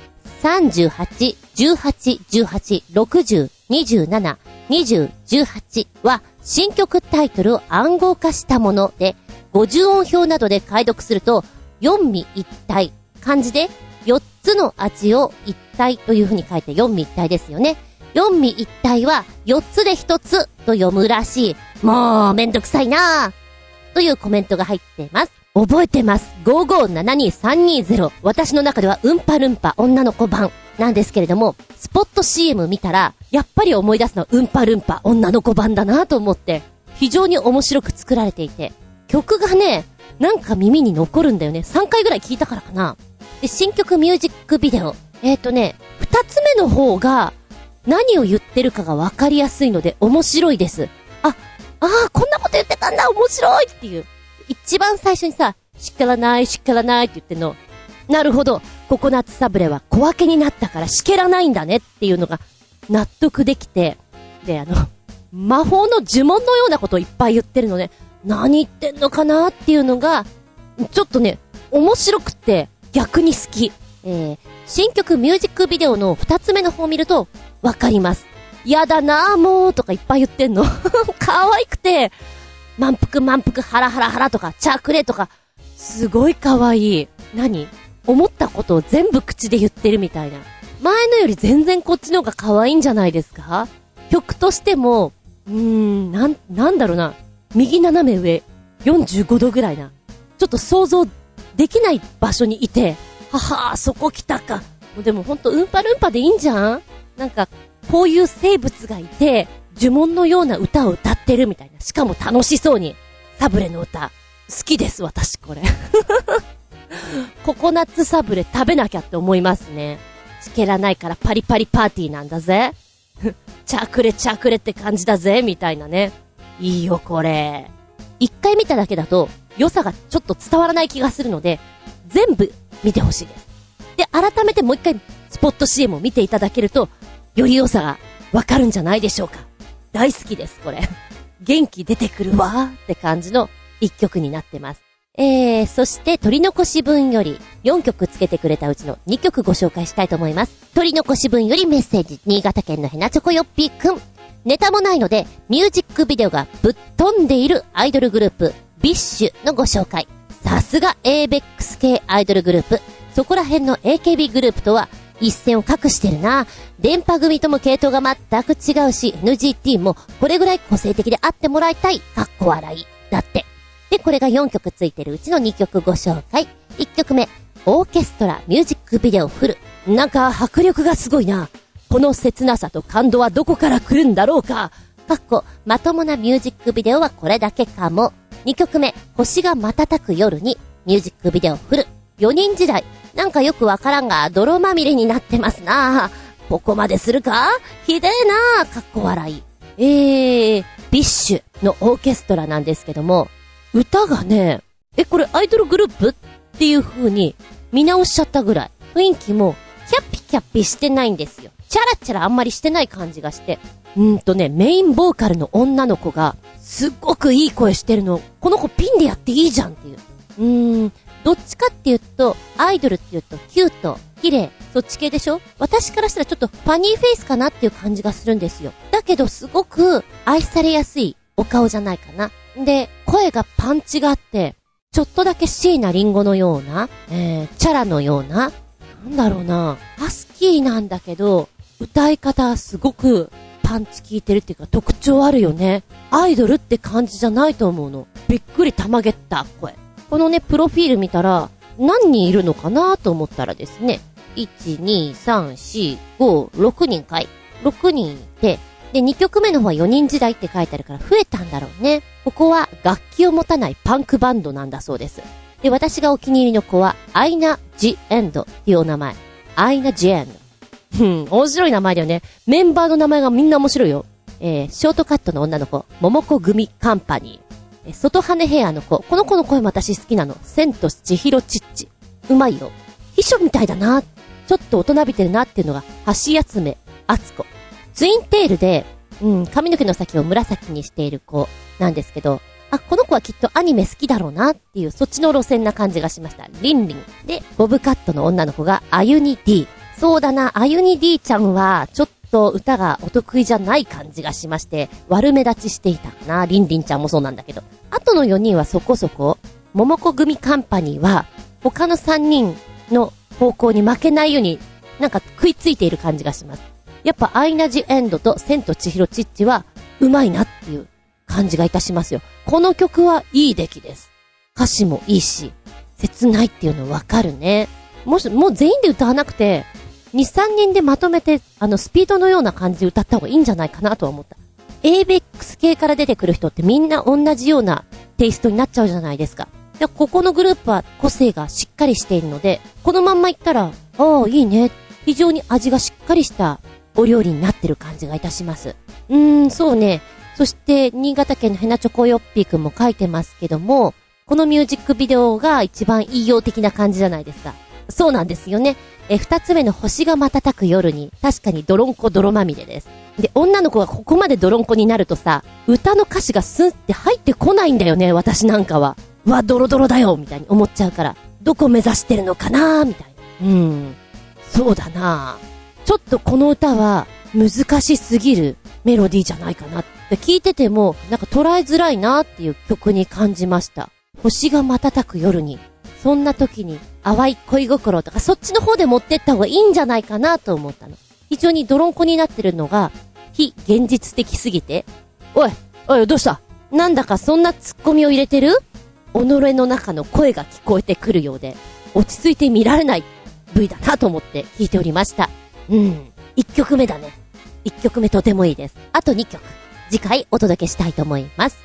[SPEAKER 1] 38、18、18、60、27、
[SPEAKER 2] 20、18は新曲タイトルを暗号化したもので、50音表などで解読すると、四味一体、漢字で4つの味を一体という風に書いて四味一体ですよね。四味一体は4つで1つと読むらしい。もうめんどくさいなぁというコメントが入っています。覚えてます。5572320。私の中ではうんぱるんぱ女の子版なんですけれども、スポット CM 見たら、やっぱり思い出すのはうんぱるんぱ女の子版だなと思って、非常に面白く作られていて、曲がね、なんか耳に残るんだよね。3回ぐらい聞いたからかな。で、新曲ミュージックビデオ。えっ、ー、とね、2つ目の方が、何を言ってるかがわかりやすいので面白いです。あ、ああ、こんなこと言ってたんだ面白いっていう。一番最初にさ、しからない、しからないって言ってんの。なるほど。ココナッツサブレは小分けになったからしけらないんだねっていうのが納得できて、で、あの、魔法の呪文のようなことをいっぱい言ってるのね。何言ってんのかなっていうのが、ちょっとね、面白くて逆に好き。えー、新曲ミュージックビデオの二つ目の方を見ると、わかります。やだなぁもうとかいっぱい言ってんの。可愛くて、満腹満腹ハラハラハラとか、チャークレとか、すごい可愛い。何？思ったことを全部口で言ってるみたいな。前のより全然こっちの方が可愛いんじゃないですか？曲としても、うーん、なん、なんだろうな。右斜め上、45度ぐらいな。ちょっと想像できない場所にいて、ははそこ来たか。でもほんと、うんぱるんぱでいいんじゃんなんか、こういう生物がいて、呪文のような歌を歌ってるみたいな。しかも楽しそうに。サブレの歌。好きです、私、これ。ココナッツサブレ食べなきゃって思いますね。チケらないからパリパリパーティーなんだぜ。チャクレチャクレって感じだぜ、みたいなね。いいよ、これ。一回見ただけだと、良さがちょっと伝わらない気がするので、全部見てほしいです。で、改めてもう一回、スポット CM を見ていただけると、より良さがわかるんじゃないでしょうか。大好きです、これ。元気出てくるわーって感じの一曲になってます。えー、そして取り残し分より4曲つけてくれたうちの2曲ご紹介したいと思います。取り残し分よりメッセージ、新潟県のヘナチョコヨッピーくん。ネタもないので、ミュージックビデオがぶっ飛んでいるアイドルグループ、 BiSH のご紹介。さすが ABEX 系アイドルグループ。そこら辺の AKB グループとは一線を画してるな。でんぱ組とも系統が全く違うし、NGT もこれぐらい個性的であってもらいたい。かっこ笑い。だって。で、これが4曲ついてるうちの2曲ご紹介。1曲目、オーケストラミュージックビデオフル。なんか迫力がすごいな。この切なさと感動はどこから来るんだろうか。かっこ、まともなミュージックビデオはこれだけかも。2曲目、星が瞬く夜に、ミュージックビデオフル。4人時代。なんかよくわからんが、泥まみれになってますなここまでするか？ひでえなかっこ笑い。えー、 BiSH のオーケストラなんですけども、歌がね、え、これアイドルグループっていう風に見直しちゃったぐらい。雰囲気も、キャッピキャッピしてないんですよ。チャラチャラあんまりしてない感じがして。うんとね、メインボーカルの女の子が、すっごくいい声してるの。この子ピンでやっていいじゃんっていう。うーん、どっちかっていうと、アイドルって言うと、キュート、綺麗、そっち系でしょ？私からしたらちょっとファニーフェイスかなっていう感じがするんですよ。だけどすごく愛されやすいお顔じゃないかな。で、声がパンチがあって、ちょっとだけ椎名林檎のような、えー、チャラのような、なんだろうな、ハスキーなんだけど、歌い方すごくパンチ効いてるっていうか特徴あるよね。アイドルって感じじゃないと思うの。びっくりたまげった声。このね、プロフィール見たら、何人いるのかなと思ったらですね、1、2、3、4、5、6人かい。6人いて、で、2曲目の方は4人時代って書いてあるから増えたんだろうね。ここは楽器を持たないパンクバンドなんだそうです。で、私がお気に入りの子は、アイナ・ジ・エンドっていうお名前。アイナ・ジ・エンド。うん、面白い名前だよね。メンバーの名前がみんな面白いよ。えー、ショートカットの女の子、桃子組カンパニー。えー、外羽ヘアの子。この子の声も私好きなの。セントス千尋チッチ。うまいよ。秘書みたいだな。ちょっと大人びてるなっていうのが、橋休め、あつこ。ツインテールで、うん、髪の毛の先を紫にしている子なんですけど、あ、この子はきっとアニメ好きだろうなっていう、そっちの路線な感じがしました。リンリン。で、ボブカットの女の子が、あゆに D。そうだな、あゆに D ちゃんは、ちょっと歌がお得意じゃない感じがしまして、悪目立ちしていたかな。リンリンちゃんもそうなんだけど。あとの4人はそこそこ、桃子組カンパニーは、他の3人の方向に負けないように、なんか食いついている感じがします。やっぱアイナジエンドと千と千尋チッチは、うまいなっていう感じがいたしますよ。この曲はいい出来です。歌詞もいいし、切ないっていうのわかるね。もし、もう全員で歌わなくて、2、3人でまとめて、あの、スピードのような感じで歌った方がいいんじゃないかなとは思った。ABEX 系から出てくる人ってみんな同じようなテイストになっちゃうじゃないですか。で、ここのグループは個性がしっかりしているので、このまんまいったら、ああ、いいね。非常に味がしっかりしたお料理になってる感じがいたします。うーん、そうね。そして、新潟県のヘナチョコヨッピーくんも書いてますけども、このミュージックビデオが一番異様的な感じじゃないですか。そうなんですよね。え、二つ目の星が瞬く夜に、確かに泥んこ泥まみれです。で、女の子がここまで泥んこになるとさ、歌の歌詞がスンって入ってこないんだよね、私なんかは。わ、ドロドロだよみたいに思っちゃうから。どこ目指してるのかなみたいな。うん。そうだなちょっとこの歌は、難しすぎるメロディーじゃないかなって聞いてても、なんか捉えづらいなっていう曲に感じました。星が瞬く夜に、そんな時に淡い恋心とかそっちの方で持ってった方がいいんじゃないかなと思ったの。非常に泥んこになってるのが、非現実的すぎて、おい、おい、どうした？なんだかそんなツッコミを入れてる？己の中の声が聞こえてくるようで、落ち着いて見られない部位だなと思って聞いておりました。うん。一曲目だね。一曲目とてもいいです。あと二曲。次回お届けしたいと思います。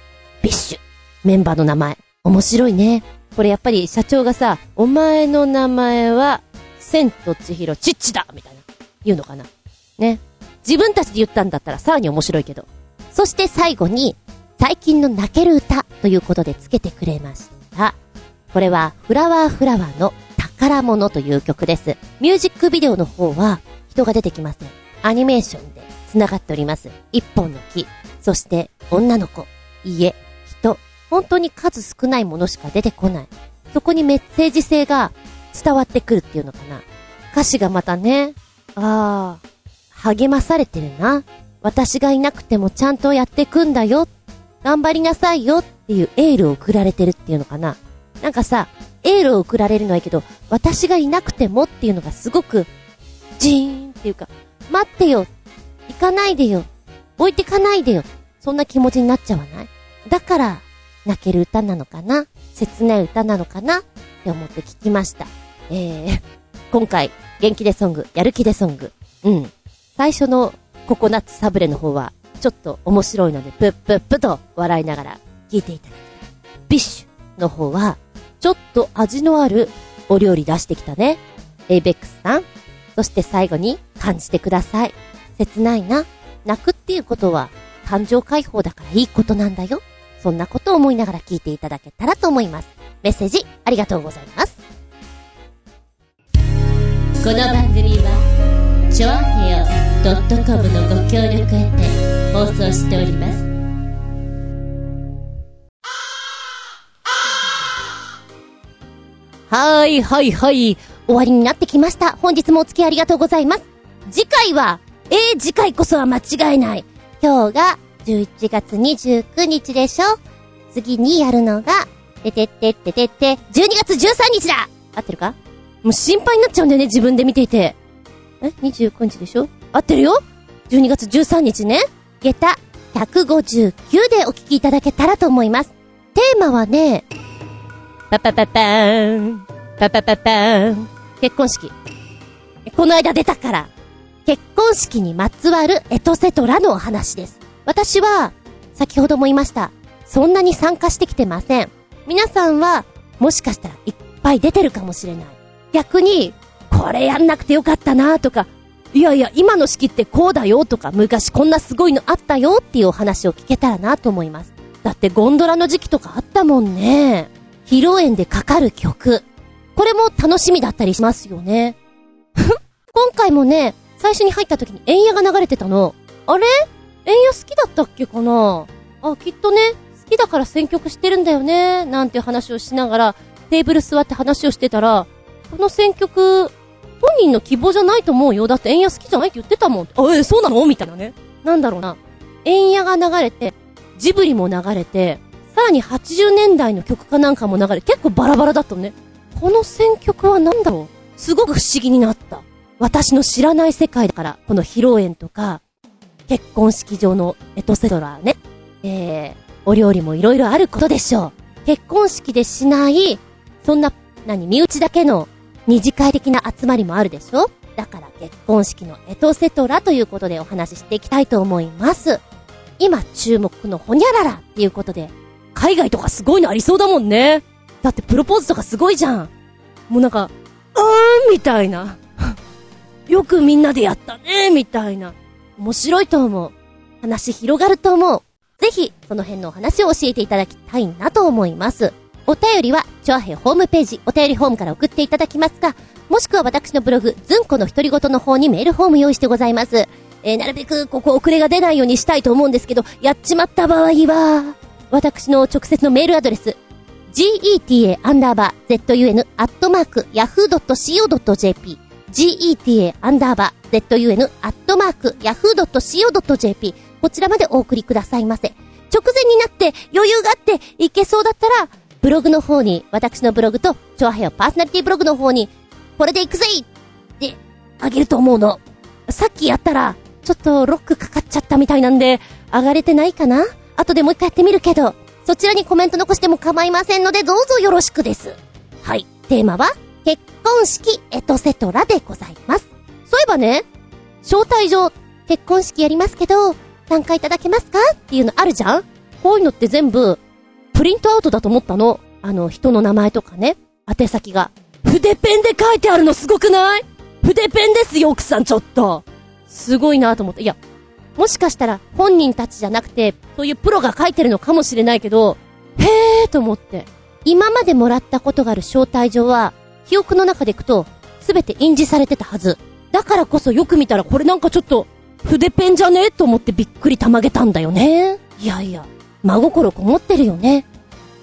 [SPEAKER 2] ビッシュ。メンバーの名前。面白いね。これやっぱり社長がさ、お前の名前は、千と千尋チッチだみたいな、言うのかな？ね。自分たちで言ったんだったらさらに面白いけど。そして最後に、最近の泣ける歌ということでつけてくれました。これは、フラワーフラワーの宝物という曲です。ミュージックビデオの方は、人が出てきません。アニメーションで繋がっております。一本の木、そして女の子、家、本当に数少ないものしか出てこない。そこにメッセージ性が伝わってくるっていうのかな。歌詞がまたね、ああ、励まされてるな。私がいなくてもちゃんとやってくんだよ。頑張りなさいよっていうエールを送られてるっていうのかな。なんかさ、エールを送られるのはいいけど、私がいなくてもっていうのがすごく、ジーンっていうか、待ってよ。行かないでよ。置いてかないでよ。そんな気持ちになっちゃわない？だから、泣ける歌なのかな？切ない歌なのかな？って思って聞きました。えー、今回、元気でソング、やる気でソング。うん。最初のココナッツサブレの方は、ちょっと面白いので、プップップと笑いながら聞いていただきたい。 BiSH の方は、ちょっと味のあるお料理出してきたね。 avex さん。そして最後に感じてください。切ないな。泣くっていうことは感情解放だからいいことなんだよ。そんなことを思いながら聞いていただけたらと思います。メッセージありがとうございます。
[SPEAKER 1] この番組は、ちょあへよ .com のご協力へて放送しております。
[SPEAKER 2] はーい、はい、はい。終わりになってきました。本日もお付き合いありがとうございます。次回は、えー、次回こそは間違いない。今日が11月29日でしょ次にやるのが、ててってっててて、12月13日だ合ってるか？もう心配になっちゃうんだよね、自分で見ていて。え ?29 日でしょ？合ってるよ ?12 月13日ね。下駄159でお聞きいただけたらと思います。テーマはね、パパパパーン、パパパパーン、結婚式。この間出たから、結婚式にまつわるエトセトラのお話です。私は、先ほども言いました。そんなに参加してきてません。皆さんは、もしかしたらいっぱい出てるかもしれない。逆に、これやんなくてよかったなとか、いやいや、今の式ってこうだよとか、昔こんなすごいのあったよっていうお話を聞けたらなと思います。だってゴンドラの時期とかあったもんね。披露宴でかかる曲。これも楽しみだったりしますよね。今回もね、最初に入った時に円野が流れてたの。あれ？円野好きだったっけかな？あ、きっとね、好きだから選曲してるんだよね、なんて話をしながら、テーブル座って話をしてたら、この選曲、本人の希望じゃないと思うよ。だって円安好きじゃないって言ってたもん。あ、え、そうなの？みたいなね。なんだろうな。円屋が流れて、ジブリも流れて、さらに80年代の曲かなんかも流れ、結構バラバラだったのね。この選曲は何だろう？すごく不思議になった。私の知らない世界だから、この披露宴とか、結婚式場のエトセトラね。えー、お料理も色々あることでしょう。結婚式でしない、そんな、何、身内だけの二次会的な集まりもあるでしょ？だから結婚式のエトセトラということでお話ししていきたいと思います。今注目のホニャララっていうことで、海外とかすごいのありそうだもんね。だってプロポーズとかすごいじゃん。もうなんか、うーんみたいな。よくみんなでやったねみたいな。面白いと思う。話広がると思う。ぜひ、その辺のお話を教えていただきたいなと思います。お便りは、チョアヘホームページ、お便りフォームから送っていただきますか、もしくは私のブログ、ズンコの独り言の方にメールフォーム用意してございます。えー、なるべくここ遅れが出ないようにしたいと思うんですけど、やっちまった場合は、私の直接のメールアドレス、geta__zun__yahoo.co.jp geta アンダーバー zun アットマーク yahoo.co.jp こちらまでお送りくださいませ。直前になって余裕があっていけそうだったら、ブログの方に、私のブログと、チョアヘヨパーソナリティブログの方に、これで行くぜってあげると思うの。さっきやったら、ちょっとロックかかっちゃったみたいなんで、上がれてないかな？後でもう一回やってみるけど、そちらにコメント残しても構いませんので、どうぞよろしくです。はい。テーマは、結婚式エトセトラでございます。そういえばね、招待状、結婚式やりますけど、参加いただけますかっていうのあるじゃんこういうのって全部、プリントアウトだと思ったの。あの、人の名前とかね、宛先が。筆ペンで書いてあるのすごくない？筆ペンですよ、奥さんちょっと。すごいなと思って。いや、もしかしたら本人たちじゃなくて、そういうプロが書いてるのかもしれないけど、へーと思って。今までもらったことがある招待状は、記憶の中でいくと、すべて印字されてたはず。だからこそよく見たらこれなんかちょっと、筆ペンじゃね？えと思ってびっくりたまげたんだよね。いやいや、真心こもってるよね。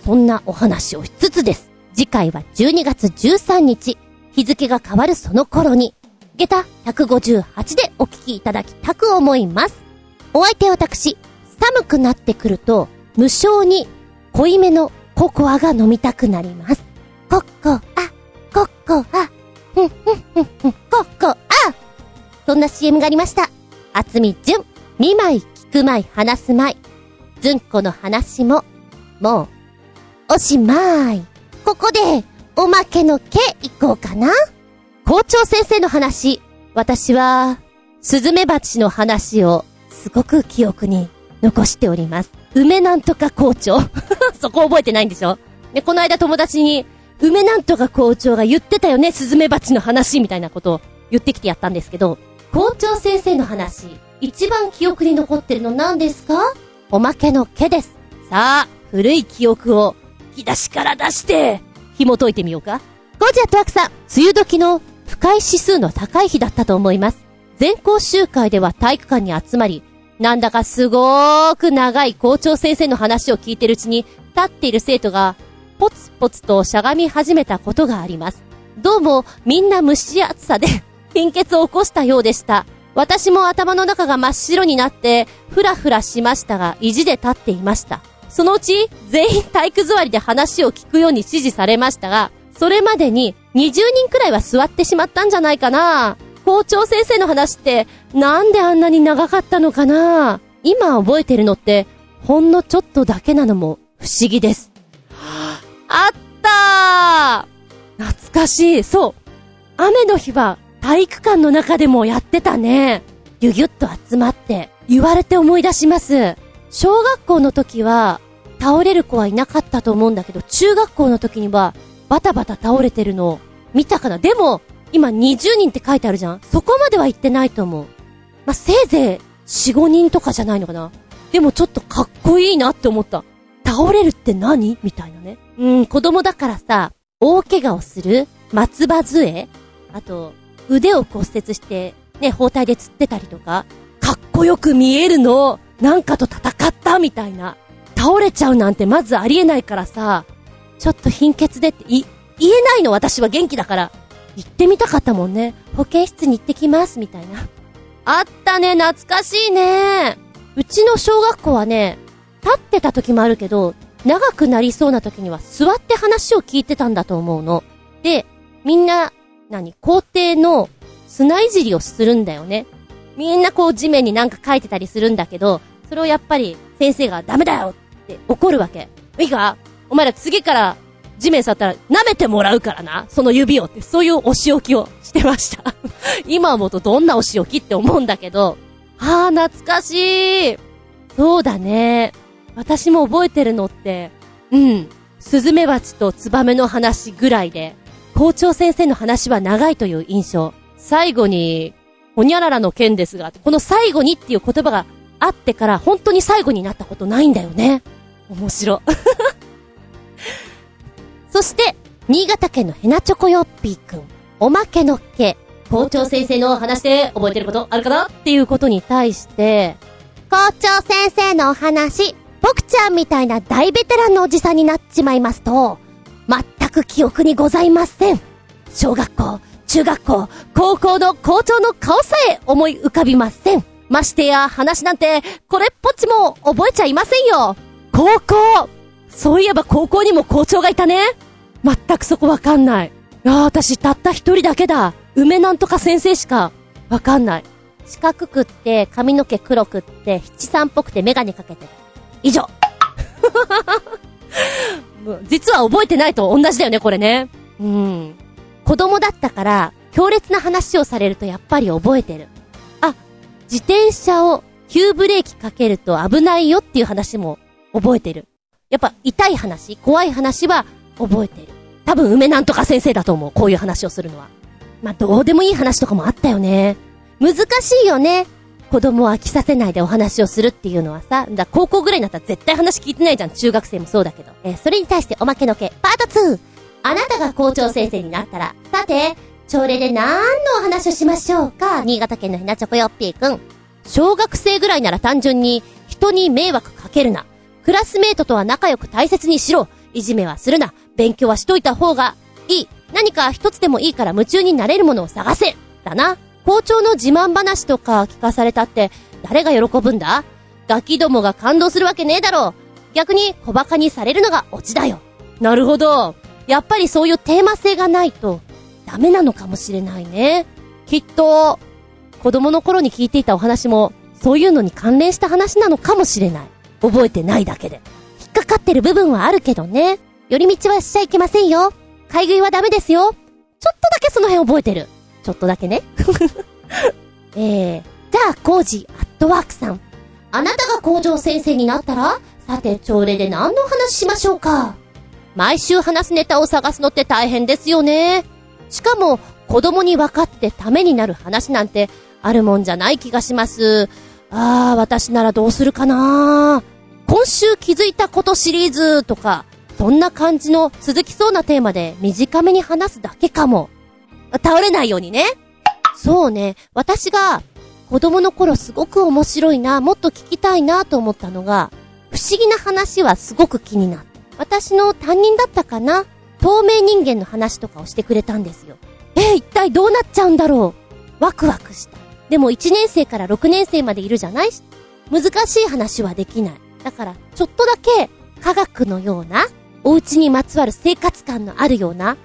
[SPEAKER 2] そんなお話をしつつです。次回は12月13日、日付が変わるその頃に、下駄158でお聞きいただきたく思います。お相手私、寒くなってくると、無性に濃いめのココアが飲みたくなります。コッコア、コッコア、ふんふんふんふん、コッコア。そんな CM がありました。厚み純、見舞い、聞く舞い、話す舞い。ずんこの話も、もう、おしまい。ここで、おまけの毛いこうかな。校長先生の話、私は、スズメバチの話を、すごく記憶に残しております。梅なんとか校長。そこ覚えてないんでしょ？で、この間友達に、梅なんとか校長が言ってたよね、スズメバチの話みたいなことを言ってきてやったんですけど、校長先生の話、一番記憶に残ってるの何ですか？おまけの毛です。さあ、古い記憶を、引き出しから出して、紐解いてみようか。ゴジアットワークさん、梅雨時の不快指数の高い日だったと思います。全校集会では体育館に集まり、なんだかすごーく長い校長先生の話を聞いてるうちに、立っている生徒が、ポツポツとしゃがみ始めたことがあります。どうも、みんな蒸し暑さで 貧血を起こしたようでした。私も頭の中が真っ白になって、ふらふらしましたが、意地で立っていました。そのうち、全員体育座りで話を聞くように指示されましたが、それまでに20人くらいは座ってしまったんじゃないかな。校長先生の話って、なんであんなに長かったのかな今覚えてるのって、ほんのちょっとだけなのも不思議です。あったー懐かしい。そう。雨の日は体育館の中でもやってたね。ぎゅぎゅっと集まって、言われて思い出します。小学校の時は、倒れる子はいなかったと思うんだけど、中学校の時には、バタバタ倒れてるのを見たかな。でも、今20人って書いてあるじゃんそこまでは行ってないと思う。まあ、せいぜい4、5人とかじゃないのかな。でもちょっとかっこいいなって思った。倒れるって何？みたいなね。うん、子供だからさ、大怪我をする松葉杖あと、腕を骨折して、ね、包帯で釣ってたりとか、かっこよく見えるの、なんかと戦ったみたいな。倒れちゃうなんてまずありえないからさ、ちょっと貧血でって、い、言えないの私は元気だから。行ってみたかったもんね。保健室に行ってきます、みたいな。あったね、懐かしいね。うちの小学校はね、立ってた時もあるけど、長くなりそうな時には座って話を聞いてたんだと思うの。で、みんな、何、校庭の砂いじりをするんだよね。みんなこう地面になんか書いてたりするんだけど、それをやっぱり先生がダメだよって怒るわけ。いいか？お前ら次から地面触ったら舐めてもらうからな、その指をって、そういうお仕置きをしてました 今思うとどんなお仕置きって思うんだけど、ああ、懐かしい。そうだね。私も覚えてるのって、うん、スズメバチとツバメの話ぐらいで、校長先生の話は長いという印象。最後に、ほにゃららの件ですが、この最後にっていう言葉があってから本当に最後になったことないんだよね。面白。そして、新潟県のヘナチョコヨッピーくん、おまけのけ、校長先生の話で覚えてることあるかな？っていうことに対して、校長先生のお話、僕ちゃんみたいな大ベテランのおじさんになっちまいますと、全く記憶にございません。小学校、中学校、高校の校長の顔さえ思い浮かびません。ましてや話なんて、これっぽっちも覚えちゃいませんよ。高校そういえば高校にも校長がいたね。全くそこわかんない。ああ、私たった一人だけだ。梅なんとか先生しかわかんない。四角くって、髪の毛黒くって、七三っぽくてメガネかけてる。以上実は覚えてないと同じだよね、これね。うん。子供だったから、強烈な話をされるとやっぱり覚えてる。あ、自転車を急ブレーキかけると危ないよっていう話も覚えてる。やっぱ痛い話、怖い話は覚えてる。多分梅なんとか先生だと思う。こういう話をするのは。まあ、どうでもいい話とかもあったよね。難しいよね。子供を飽きさせないでお話をするっていうのはさ、だ高校ぐらいになったら絶対話聞いてないじゃん。中学生もそうだけど。えー、それに対しておまけのけ、パート 2! あなたが校長先生になったら、さて、朝礼で何のお話をしましょうか？新潟県のひなちょこよっぴーくん。小学生ぐらいなら単純に、人に迷惑かけるな。クラスメイトとは仲良く大切にしろ。いじめはするな。勉強はしといた方がいい。何か一つでもいいから夢中になれるものを探せ。だな。校長の自慢話とか聞かされたって誰が喜ぶんだ？ガキどもが感動するわけねえだろ。逆に小馬鹿にされるのがオチだよ。なるほど。やっぱりそういうテーマ性がないとダメなのかもしれないね。きっと、子供の頃に聞いていたお話もそういうのに関連した話なのかもしれない。覚えてないだけで。引っかかってる部分はあるけどね。寄り道はしちゃいけませんよ。買い食いはダメですよ。ちょっとだけその辺覚えてる。ちょっとだけね。えー、じゃあ、コージアットワークさん。あなたが校長先生になったら、さて、朝礼で何の話しましょうか？毎週話すネタを探すのって大変ですよね。しかも、子供に分かってためになる話なんて、あるもんじゃない気がします。あー、私ならどうするかな？今週気づいたことシリーズとか、そんな感じの続きそうなテーマで短めに話すだけかも。倒れないようにね。そうね、私が子供の頃すごく面白いな、もっと聞きたいなと思ったのが、不思議な話はすごく気になった。私の担任だったかな透明人間の話とかをしてくれたんですよ。え、一体どうなっちゃうんだろうワクワクした。でも1年生から6年生までいるじゃない？難しい話はできない。だから、ちょっとだけ科学のような、お家にまつわる生活感のあるような、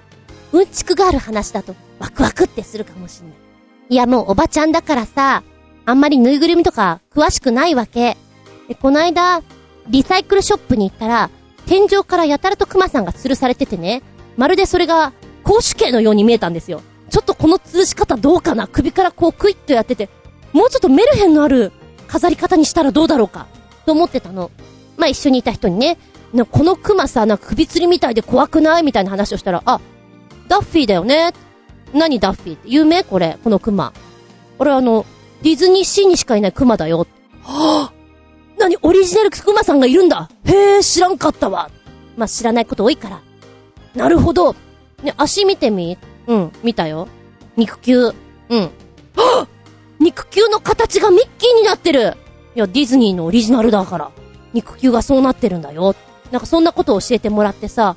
[SPEAKER 2] うんちくがある話だとワクワクってするかもしんない。いやもうおばちゃんだからさ、あんまりぬいぐるみとか詳しくないわけ。で、この間、リサイクルショップに行ったら、天井からやたらとクマさんが吊るされててね、まるでそれが、公主刑のように見えたんですよ。ちょっとこの吊るし方どうかな？首からこうクイッとやってて、もうちょっとメルヘンのある飾り方にしたらどうだろうか、と思ってたの。まあ、一緒にいた人にね、このクマさ、なんか首吊りみたいで怖くない？みたいな話をしたら、あ、ダッフィーだよね。何ダッフィー？って有名これ、このクマ。俺あの、ディズニーシーにしかいないクマだよ。はぁ、あ、何？オリジナルクマさんがいるんだへえ、知らんかったわ。まあ、知らないこと多いから。なるほど。ね、足見てみ？うん、見たよ。肉球。うん。はぁ肉球の形がミッキーになってるいや、ディズニーのオリジナルだから。肉球がそうなってるんだよ。なんかそんなことを教えてもらってさ、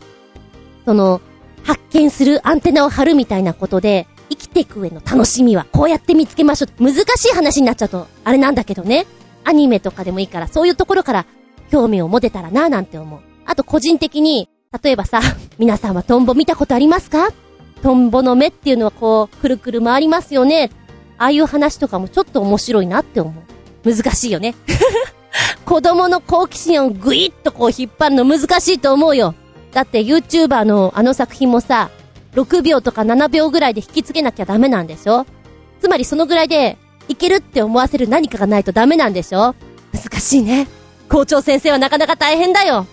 [SPEAKER 2] その、発見するアンテナを張るみたいなことで、生きていく上の楽しみはこうやって見つけましょう。難しい話になっちゃうと、あれなんだけどね。アニメとかでもいいから、そういうところから興味を持てたらなぁなんて思う。あと個人的に、例えばさ、皆さんはトンボ見たことありますか？トンボの目っていうのはこう、くるくる回りますよね。ああいう話とかもちょっと面白いなって思う。難しいよね。子供の好奇心をぐいっとこう引っ張るの難しいと思うよ。だって YouTuber のあの作品もさ、6秒とか7秒ぐらいで引きつけなきゃダメなんでしょ？つまりそのぐらいで、いけるって思わせる何かがないとダメなんでしょ？難しいね。校長先生はなかなか大変だよ。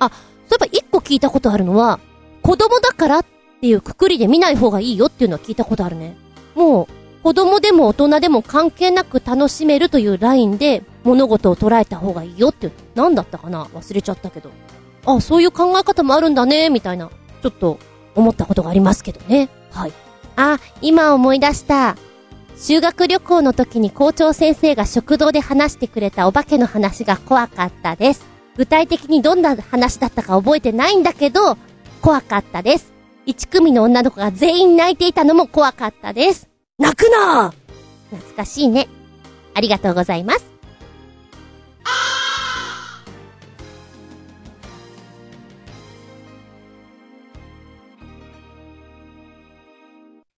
[SPEAKER 2] あ、そういえば一個聞いたことあるのは、子供だからっていうくくりで見ない方がいいよっていうのは聞いたことあるね。もう、子供でも大人でも関係なく楽しめるというラインで物事を捉えた方がいいよって、何だったかな？忘れちゃったけど。あ、そういう考え方もあるんだね、みたいな、ちょっと思ったことがありますけどね。はい。あ、今思い出した。修学旅行の時に校長先生が食堂で話してくれたお化けの話が怖かったです。具体的にどんな話だったか覚えてないんだけど、怖かったです。一組の女の子が全員泣いていたのも怖かったです。
[SPEAKER 3] 泣くな
[SPEAKER 2] 懐かしいね。ありがとうございます。